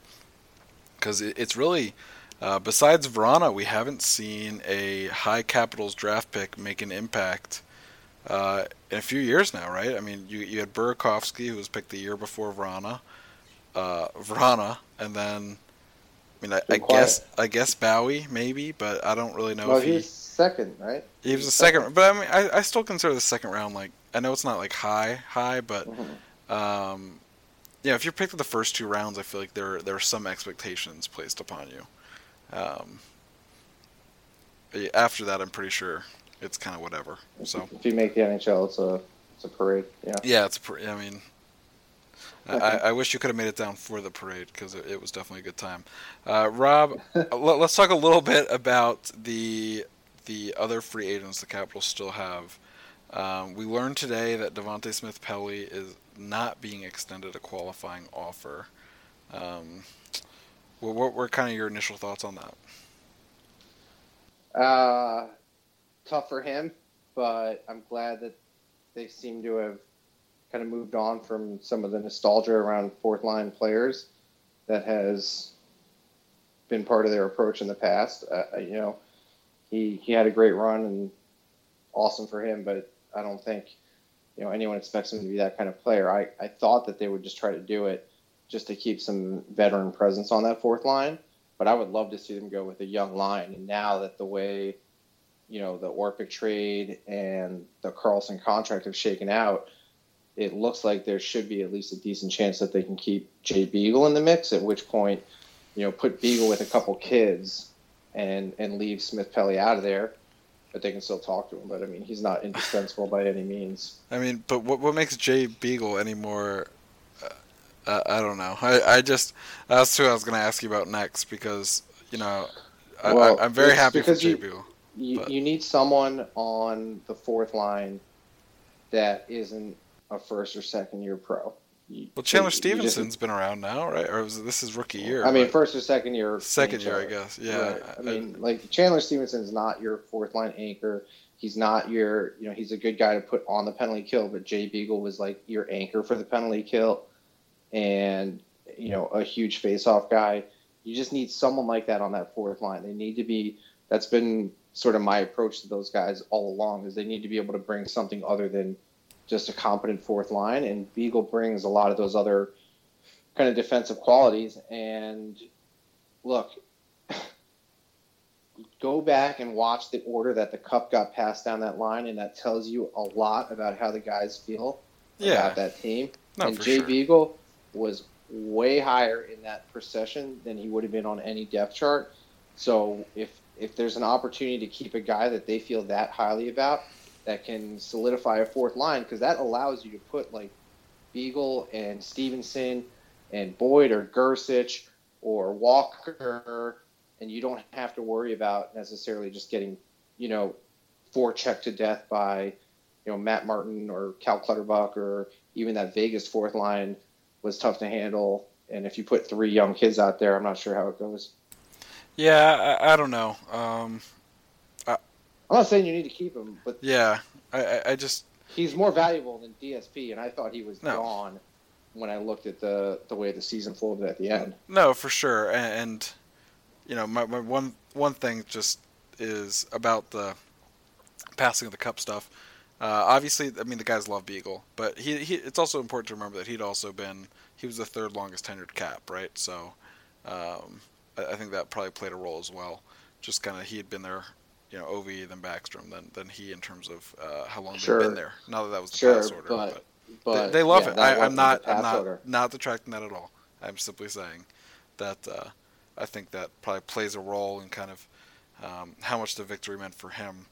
because it, it's really uh, besides Vrana, we haven't seen a high Capitals draft pick make an impact uh, in a few years now, right? I mean, you you had Burakovsky, who was picked the year before Vrana, uh, Vrana, and then I mean, I, I guess I guess Bowey maybe, but I don't really know well, if he. He's second, right? He was the second, but I mean, I, I still consider the second round like I know it's not like high high, but Mm-hmm. um, yeah, if you're picked in the first two rounds, I feel like there there are some expectations placed upon you. Um, after that, I'm pretty sure it's kind of whatever. So If you make the NHL, it's a it's a parade. Yeah. yeah, it's pre- I mean. I, I wish you could have made it down for the parade because it, it was definitely a good time. Uh, Rob, let, us talk a little bit about the the other free agents the Capitals still have. Um, we learned today that Devante Smith Pelly is not being extended a qualifying offer. Um, what, what were kind of your initial thoughts on that? Uh, tough for him, but I'm glad that they seem to have kind of moved on from some of the nostalgia around fourth line players that has been part of their approach in the past. Uh, you know, he he had a great run and awesome for him, but I don't think you know anyone expects him to be that kind of player. I, I thought that they would just try to do it just to keep some veteran presence on that fourth line, but I would love to see them go with a young line. And now that the way you know the Orpik trade and the Carlson contract have shaken out, it looks like there should be at least a decent chance that they can keep Jay Beagle in the mix. At which point, you know, put Beagle with a couple kids and and leave Smith Pelly out of there, but they can still talk to him. But I mean, he's not indispensable by any means. I mean, but what what makes Jay Beagle any more? Uh, I don't know. I, I just that's who I was going to ask you about next because you know I, Well, I, I'm very happy for Jay you- Beagle. You, you need someone on the fourth line that isn't a first or second year pro. You- Well, Chandler you Stephenson's been around now, right? Or was, this is rookie year? I mean, first or second year. Second year, I guess. Yeah. Right. I I- mean, like Chandler Stephenson is not your fourth line anchor. He's not your, you know, he's a good guy to put on the penalty kill, but Jay Beagle was like your anchor for the penalty kill, and you know, a huge face-off guy. You just need someone like that on that fourth line. They need to be. That's been sort of my approach to those guys all along. Is they need to be able to bring something other than just a competent fourth line, and Beagle brings a lot of those other kind of defensive qualities. And look, go back and watch the order that the cup got passed down that line, and that tells you a lot about how the guys feel yeah. about that team. No, and Jay sure. Beagle was way higher in that procession than he would have been on any depth chart. So if if there's an opportunity to keep a guy that they feel that highly about that can solidify a fourth line, because that allows you to put like Beagle and Stephenson and Boyd or Gersich or Walker, and you don't have to worry about necessarily just getting, you know, forechecked to death by, you know, Matt Martin or Cal Clutterbuck or even that Vegas fourth line was tough to handle. And if you put three young kids out there, I'm not sure how it goes. Yeah, I, I don't know. Um, I'm not saying you need to keep him, but yeah, I, I, just he's more valuable than DSP, and I thought he was No. gone when I looked at the the way the season folded at the end. No, for sure, and, and you know, my, my one one thing just is about the passing of the cup stuff. Uh, obviously, I mean the guys love Beagle, but he, he it's also important to remember that he'd also been he was the third longest tenured cap, right? So um, I, I think that probably played a role as well. Just kind of he had been there, you know, Ov then Backstrom, then then he in terms of uh, how long Sure. they've been there. Now that that was the Sure, pass order, but- but But they, they love yeah, it. I, I'm wasn't not. I'm not. order. Not detracting that at all. I'm simply saying that uh, I think that probably plays a role in kind of um, how much the victory meant for him.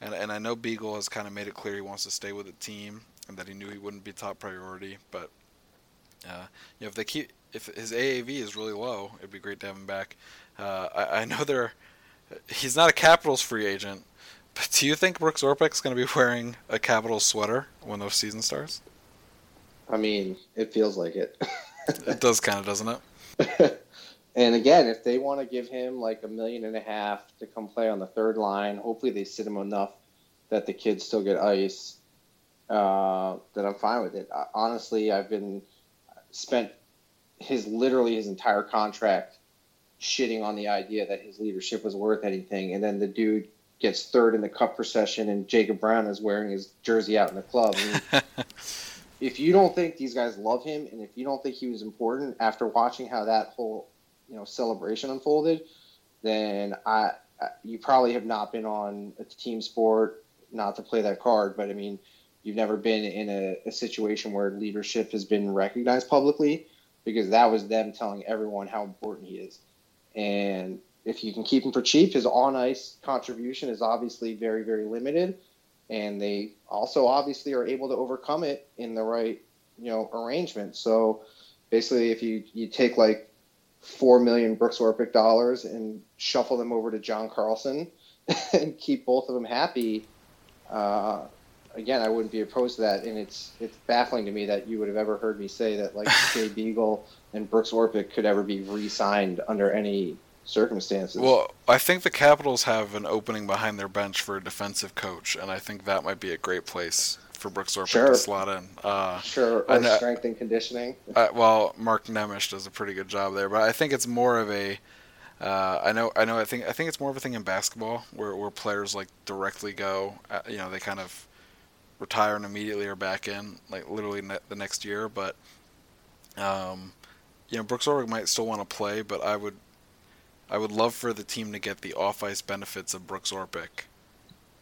And and I know Beagle has kind of made it clear he wants to stay with the team and that he knew he wouldn't be top priority. But uh, you know, if they keep if his AAV is really low, it'd be great to have him back. Uh, I, I know they're he's not a Capitals free agent. But do you think Brooks Orpik's going to be wearing a Capitals sweater when the season starts? I mean, it feels like it. It does kind of, doesn't it? and again, if they want to give him like a million and a half to come play on the third line, hopefully they sit him enough that the kids still get ice. Uh, that I'm fine with it. I, honestly, I've been spent his literally his entire contract shitting on the idea that his leadership was worth anything, and then the dude gets third in the cup procession, and Jacob Brown is wearing his jersey out in the club. I mean, if you don't think these guys love him, and if you don't think he was important after watching how that whole you know celebration unfolded, then I, I you probably have not been on a team sport. Not to play that card, but I mean, you've never been in a, a situation where leadership has been recognized publicly, because that was them telling everyone how important he is. And if you can keep him for cheap, his on ice contribution is obviously very, very limited and they also obviously are able to overcome it in the right you know arrangement. So basically, if you you take like four million Brooks Orpik dollars and shuffle them over to John Carlson and keep both of them happy, uh, again, I wouldn't be opposed to that. And it's it's baffling to me that you would have ever heard me say that like Jay Beagle and Brooks Orpik could ever be re-signed under any circumstances. Well, I think the Capitals have an opening behind their bench for a defensive coach, and I think that might be a great place for Brooks Orpik Sure. to slot in. Uh, sure, or know- strength and conditioning. uh, well, Mark Nemish does a pretty good job there, but I think it's more of a. Uh, I know, I know. I think, I think it's more of a thing in basketball where, where players like directly go. Uh, you know, they kind of retire and immediately are back in, like literally ne- the next year. But, um, you know, Brooks Orpik might still want to play, but I would, I would love for the team to get the off-ice benefits of Brooks Orpik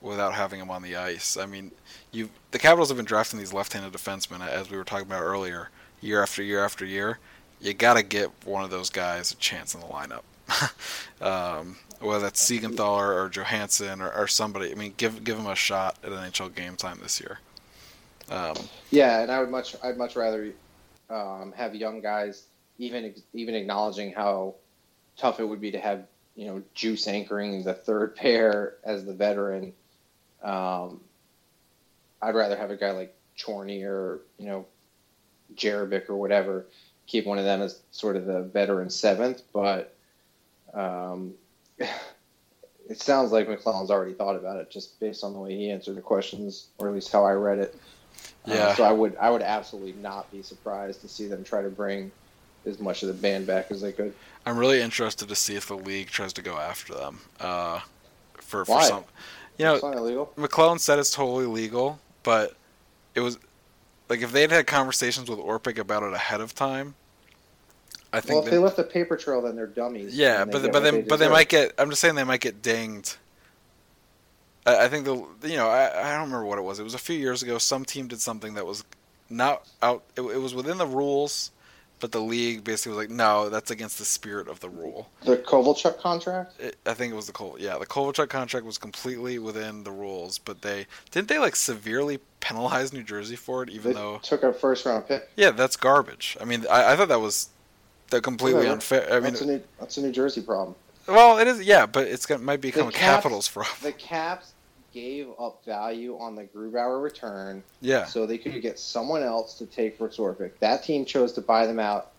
without having him on the ice. I mean, you the Capitals have been drafting these left-handed defensemen as we were talking about earlier, year after year after year. You got to get one of those guys a chance in the lineup. um, whether that's Siegenthaler or Johansen or, or somebody. I mean, give give him a shot at NHL game time this year. Um, Yeah, and I would much I'd much rather um, have young guys even even acknowledging how tough it would be to have you know Juice anchoring the third pair as the veteran. Um, I'd rather have a guy like Chorney or you know Jerabek or whatever keep one of them as sort of the veteran seventh, but um, it sounds like MacLellan's already thought about it just based on the way he answered the questions, or at least how I read it. Yeah. so I would I would absolutely not be surprised to see them try to bring as much of the band back as they could. I'm really interested to see if the league tries to go after them. Uh, for for Why? some, you know, it's not illegal. MacLellan said it's totally legal, but it was like if they'd had conversations with Orpik about it ahead of time. I think Well, if that- they left a paper trail, then they're dummies. Yeah, they but but what they but they might get. I'm just saying they might get dinged. I, I think the you know I, I don't remember what it was. It was a few years ago. Some team did something that was not out. It, it was within the rules, but the league basically was like, no, that's against the spirit of the rule. the Kovalchuk contract. It, I think it was the Col. Yeah, the Kovalchuk contract was completely within the rules, but they didn't they like severely penalize New Jersey for it, even They though took a first round pick. yeah, that's garbage. I mean, I, I thought that was that completely Whatever. unfair. I mean, that's a new that's a New Jersey problem. well, it is yeah, but it's gonna might become a Caps- Capitals problem. The Caps gave up value on the Grubauer return, Yeah, so they could get someone else to take Brooks Orpik. That team chose to buy them out,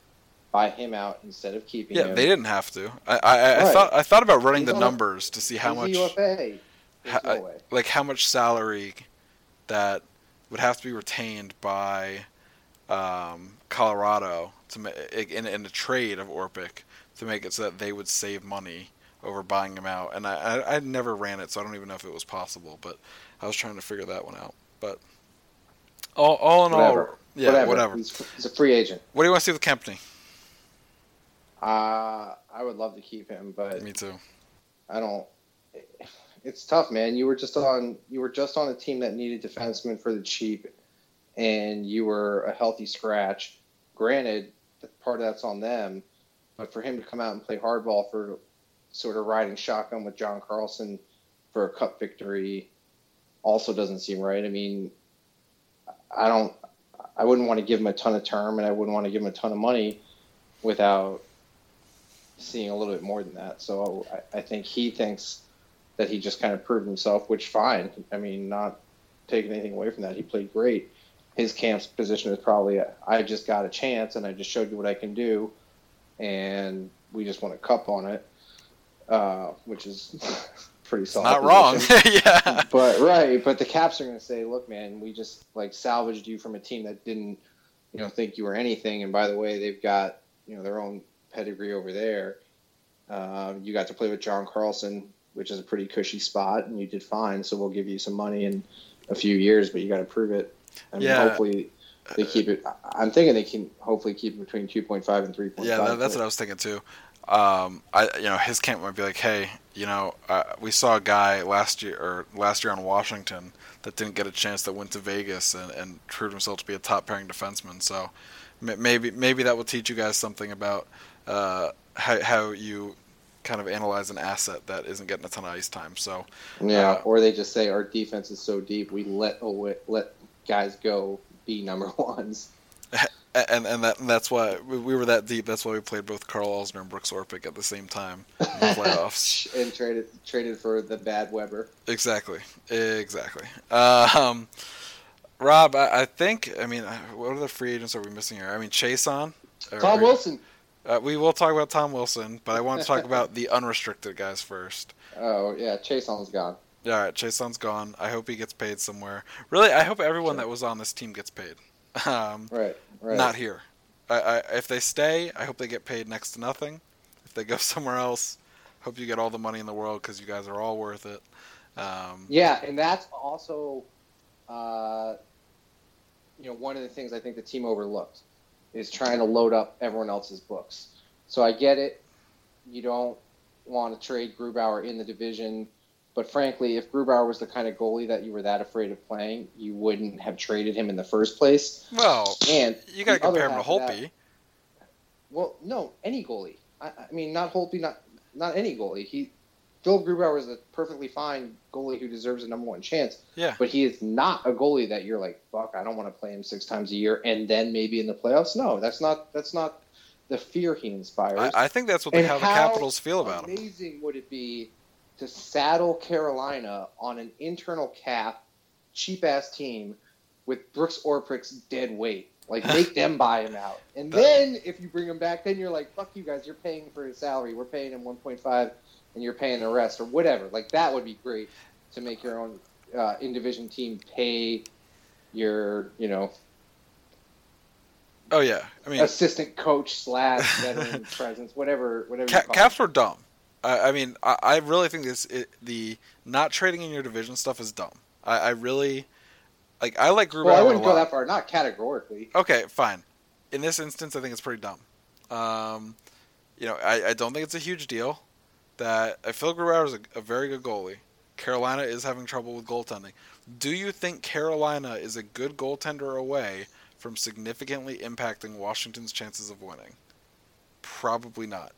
buy him out instead of keeping yeah, him. they didn't have to. I I, I thought I thought about running He's the on numbers to see how much UFA. There's ha- no like how much salary that would have to be retained by um, Colorado to in, in a trade of Orpik to make it so that they would save money over buying him out. And I, I, I never ran it, so I don't even know if it was possible. But I was trying to figure that one out. But all, all in Whatever. all, yeah, whatever. He's, he's a free agent. What do you want to see with Kempny? Uh, I would love to keep him, but Me too. I don't. It's tough, man. You were just on. You were just on a team that needed defensemen for the cheap, and you were a healthy scratch. Granted, part of that's on them, but for him to come out and play hardball for sort of riding shotgun with John Carlson for a cup victory also doesn't seem right. I mean, I don't. I wouldn't want to give him a ton of term, and I wouldn't want to give him a ton of money without seeing a little bit more than that. So I, I think he thinks that he just kind of proved himself, which fine. I mean, not taking anything away from that. He played great. His camp's position is probably I just got a chance and I just showed you what I can do, and we just want a cup on it, uh, which is pretty solid. Not wrong. yeah. But right, but the Caps are going to say, "Look, man, we just like salvaged you from a team that didn't, you know, think you were anything." And by the way, they've got you know their own pedigree over there. Uh, you got to play with John Carlson, which is a pretty cushy spot, and you did fine. So we'll give you some money in a few years, but you got to prove it. I mean, Yeah. hopefully they keep it. I'm thinking they can hopefully keep it between 2.5 and 3.5. Yeah, that, that's what I was thinking too. Um, I you know his camp might be like, hey, you know, uh, we saw a guy last year or last year on Washington that didn't get a chance that went to Vegas and, and proved himself to be a top pairing defenseman. So m- maybe maybe that will teach you guys something about uh, how how you kind of analyze an asset that isn't getting a ton of ice time. So Yeah, Uh, or they just say our defense is so deep, we let let guys go be number ones. and and that and that's why we, we were that deep. That's why we played both Karl Alzner and Brooks Orpik at the same time in the playoffs. and traded traded for the bad Weber. Exactly. Exactly. Um, Rob, I, I think. I mean, uh, what other free agents are we missing here? I mean, Chiasson. Or- Tom Wilson. Uh, we will talk about Tom Wilson, but I want to talk about the unrestricted guys first. Oh yeah, Chiasson's gone. All right, Chiasson's gone. I hope he gets paid somewhere. Really, I hope everyone that was on this team gets paid. Um, Right, right. Not here. I, I, if they stay, I hope they get paid next to nothing. If they go somewhere else, hope you get all the money in the world because you guys are all worth it. Um, Yeah, and that's also, uh, you know, one of the things I think the team overlooked is trying to load up everyone else's books. So I get it. You don't want to trade Grubauer in the division, but frankly, if Grubauer was the kind of goalie that you were that afraid of playing, you wouldn't have traded him in the first place. well, And you got to compare him to of that- Well, no, any goalie. I, I mean, not Holtby, not not any goalie. He, Phil Grubauer is a perfectly fine goalie who deserves a number one chance. Yeah. But he is not a goalie that you're like, fuck, I don't want to play him six times a year and then maybe in the playoffs. No, that's not that's not the fear he inspires. I, I think that's what the, how the Capitals feel about him. Amazing would it be to saddle Carolina on an internal cap, cheap ass team with Brooks Orpik's dead weight? Like make them buy him out, and then if you bring him back, then you're like, fuck you guys, you're paying for his salary. We're paying him 1.5, and you're paying the rest or whatever. Like that would be great to make your own uh, in division team pay your you know Oh yeah, I mean, assistant coach slash veteran presence, whatever whatever. Ca- Caps were dumb. I, I mean, I, I really think this it, the not trading in your division stuff is dumb. I, I really like. I like Grubauer Well, I wouldn't go that far. Not categorically. Okay, fine. In this instance, I think it's pretty dumb. Um, you know, I, I don't think it's a huge deal. That I feel Grubauer is a, a very good goalie. Carolina is having trouble with goaltending. Do you think Carolina is a good goaltender away from significantly impacting Washington's chances of winning? Probably not.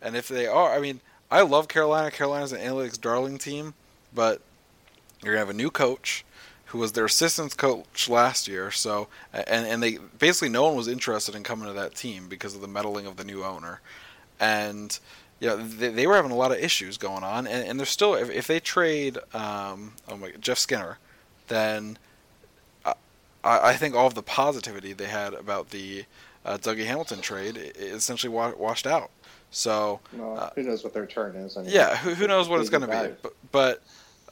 And if they are, I mean, I love Carolina. Carolina's an analytics darling team, but you're gonna have a new coach who was their assistant coach last year. So, and and they basically no one was interested in coming to that team because of the meddling of the new owner, and know they, they were having a lot of issues going on, and, and they're still if, if they trade um oh my Jeff Skinner, then I, I think all of the positivity they had about the uh, Dougie Hamilton trade essentially wa- washed out. So Well, Uh, who knows what their turn is? I mean, yeah, who, who knows what it's going to be? But, but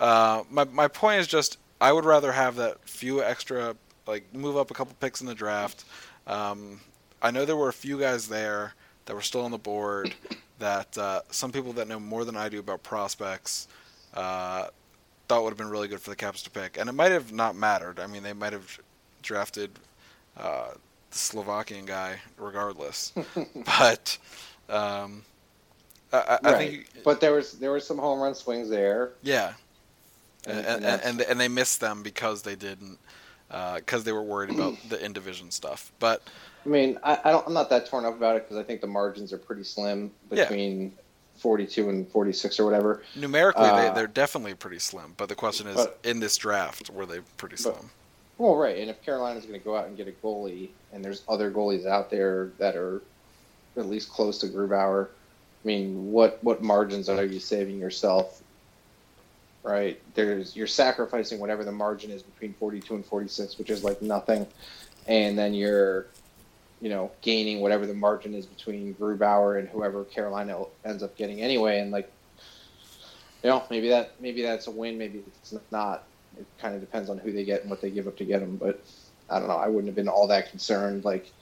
uh, my my point is just I would rather have that few extra, like move up a couple picks in the draft. Um, I know there were a few guys there that were still on the board that uh, some people that know more than I do about prospects uh, thought would have been really good for the Caps to pick, and it might have not mattered. I mean, they might have drafted uh, the Slovakian guy regardless, but. Um, I, I, right. I think, but there was there were some home run swings there. Yeah, And- and and and, and, they missed them because they didn't because they were worried about the in division stuff. But I mean, I, I don't. I'm not that torn up about it because I think the margins are pretty slim Yeah. between 42 and 46 or whatever. numerically, they Uh, they're definitely pretty slim. But the question is, but- in this draft, were they pretty but- slim? Well, right. And if Carolina's going to go out and get a goalie, and there's other goalies out there that are at least close to Grubauer, I mean, what what margins are you saving yourself? Right. There's you're sacrificing whatever the margin is between 42 and 46, which is like nothing, and then you're, you know, gaining whatever the margin is between Grubauer and whoever Carolina ends up getting anyway, and like. You know, maybe that maybe that's a win, maybe it's not it kind of depends on who they get and what they give up to get them. But I don't know. I wouldn't have been all that concerned. Like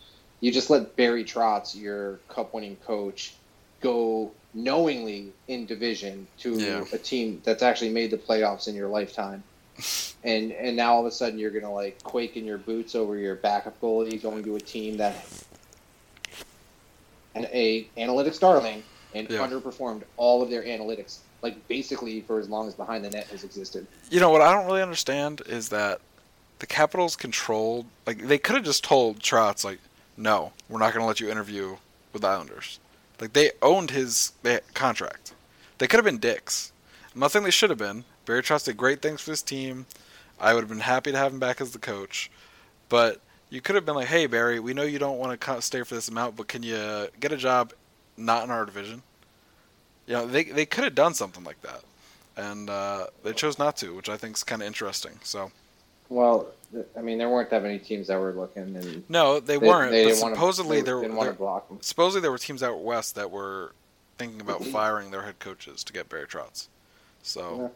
you just let Barry Trotz, your cup-winning coach, go knowingly in division to Yeah. a team that's actually made the playoffs in your lifetime. And and now all of a sudden you're gonna like quake in your boots over your backup goalie going to a team that and a analytics darling and Yeah. underperformed all of their analytics like basically for as long as behind the net has existed. You know what I don't really understand is that the Capitals controlled like they could have just told Trotz like, no, we're not going to let you interview with the Islanders. Like they owned his contract. They could have been dicks. I'm not saying they should have been. Barry Trotz did great things for his team. I would have been happy to have him back as the coach, but you could have been like, hey Barry, we know you don't want to stay for this amount, but can you get a job not in our division? You know, they they could have done something like that and uh, they chose not to, which I think is kind of interesting. So Well, I mean, there weren't that many teams that were looking, and no, they, they, weren't. They but didn't want supposedly to, there, didn't want to block them. supposedly there were teams out west that were thinking about firing their head coaches to get Barry Trotz. So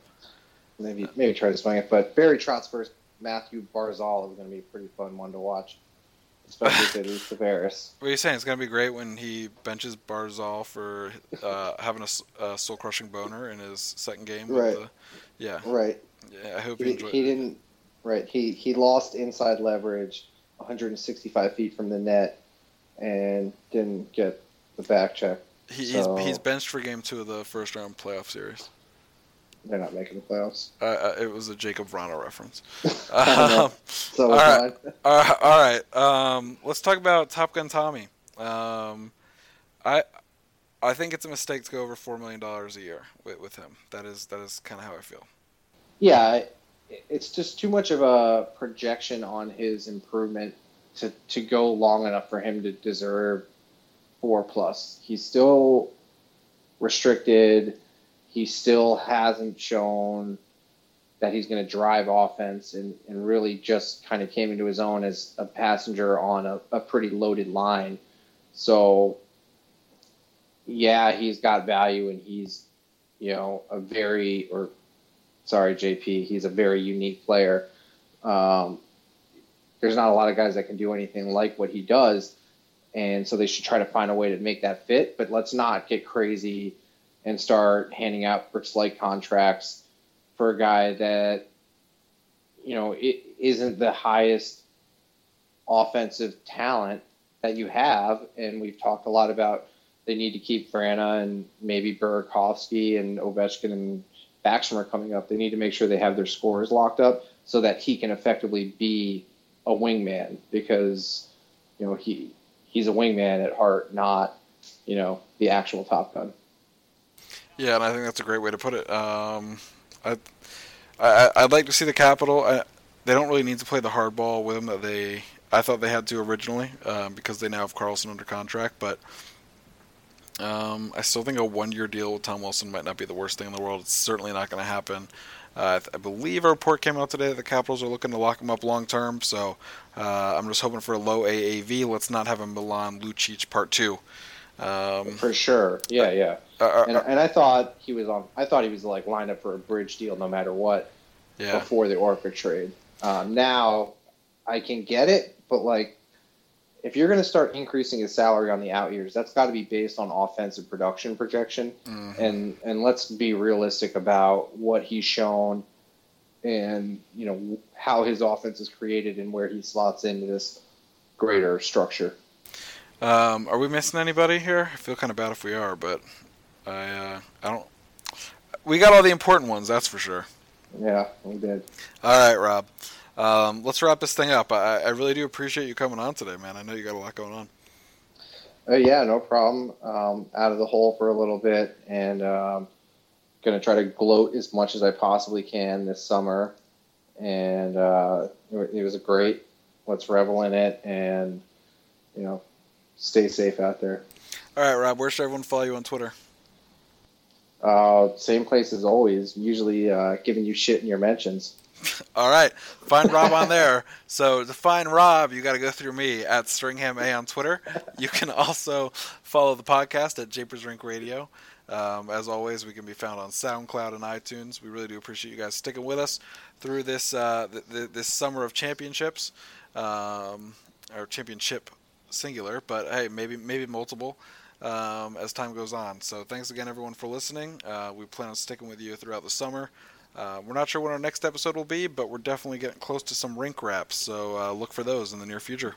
Maybe maybe try to swing it, but Barry Trotz versus Matthew Barzal is going to be a pretty fun one to watch, especially if they lose to what are you saying? It's gonna be great when he benches Barzal for uh, having a soul-crushing boner in his second game. Right. the- yeah, Right. yeah. I hope He, enjoy. he didn't. Right. He he lost inside leverage, 165 feet from the net, and didn't get the back check. He, so- he's he's benched for game two of the first round playoff series. They're not making the playoffs. Uh, uh, it was a Jakub Vrana reference. Um, So All right. all right, all right. Um, let's talk about Top Gun Tommy. Um, I I think it's a mistake to go over four million dollars a year with, with him. That is that is kind of how I feel. Yeah, it's just too much of a projection on his improvement to, to go long enough for him to deserve four plus. He's still restricted. He still hasn't shown that he's going to drive offense and, and really just kind of came into his own as a passenger on a, a pretty loaded line. So, yeah, he's got value and he's, you know, a very, or sorry, JP, he's a very unique player. Um, there's not a lot of guys that can do anything like what he does. And so they should try to find a way to make that fit. But let's not get crazy and start handing out Rich Light contracts for a guy that, you know, it isn't the highest offensive talent that you have. And we've talked a lot about they need to keep Vrana and maybe Burakovsky and Ovechkin and Backstrom are coming up. They need to make sure they have their scores locked up so that he can effectively be a wingman because, you know, he he's a wingman at heart, not, you know, the actual Top Gun. Yeah, and I think that's a great way to put it. Um, I, I I'd like to see the Capital. I, they don't really need to play the hardball with him that they I thought they had to originally um, because they now have Carlson under contract, but. Um, I still think a one-year deal with Tom Wilson might not be the worst thing in the world. It's certainly not going to happen. Uh, I believe a report came out today that the Capitals are looking to lock him up long term. So uh, I'm just hoping for a low AAV. Let's not have a Milan Lucic part two. Um, For sure. Yeah, yeah. uh, uh, And, and I thought he was on. I thought he was like lined up for a bridge deal no matter what. yeah. before the Orpik trade. Um, now I can get it, but like if you're going to start increasing his salary on the out years, that's got to be based on offensive production projection, Mhm. and and let's be realistic about what he's shown, and you know how his offense is created and where he slots into this greater structure. Um, are we missing anybody here? I feel kind of bad if we are, but I uh, I don't. We got all the important ones, that's for sure. Yeah, we did. All right, Rob. Um, let's wrap this thing up. I, I really do appreciate you coming on today, man. I know you got a lot going on. Uh, yeah, no problem. Um, out of the hole for a little bit, and um, gonna try to gloat as much as I possibly can this summer. And uh, it, it was a great. Let's revel in it, and you know, stay safe out there. All right, Rob. Where should everyone follow you on Twitter? Uh, same place as always. Usually uh, giving you shit in your mentions. All right, find Rob on there. So to find Rob, you got to go through me at Stringham A on Twitter. You can also follow the podcast at Japers Rink Radio. Um, as always, we can be found on SoundCloud and iTunes. We really do appreciate you guys sticking with us through this uh, th- th- this summer of championships, um, or championship singular, but hey, maybe maybe multiple um, as time goes on. So thanks again, everyone, for listening. Uh, we plan on sticking with you throughout the summer. Uh, we're not sure when our next episode will be, but we're definitely getting close to some rink wraps, so uh, look for those in the near future.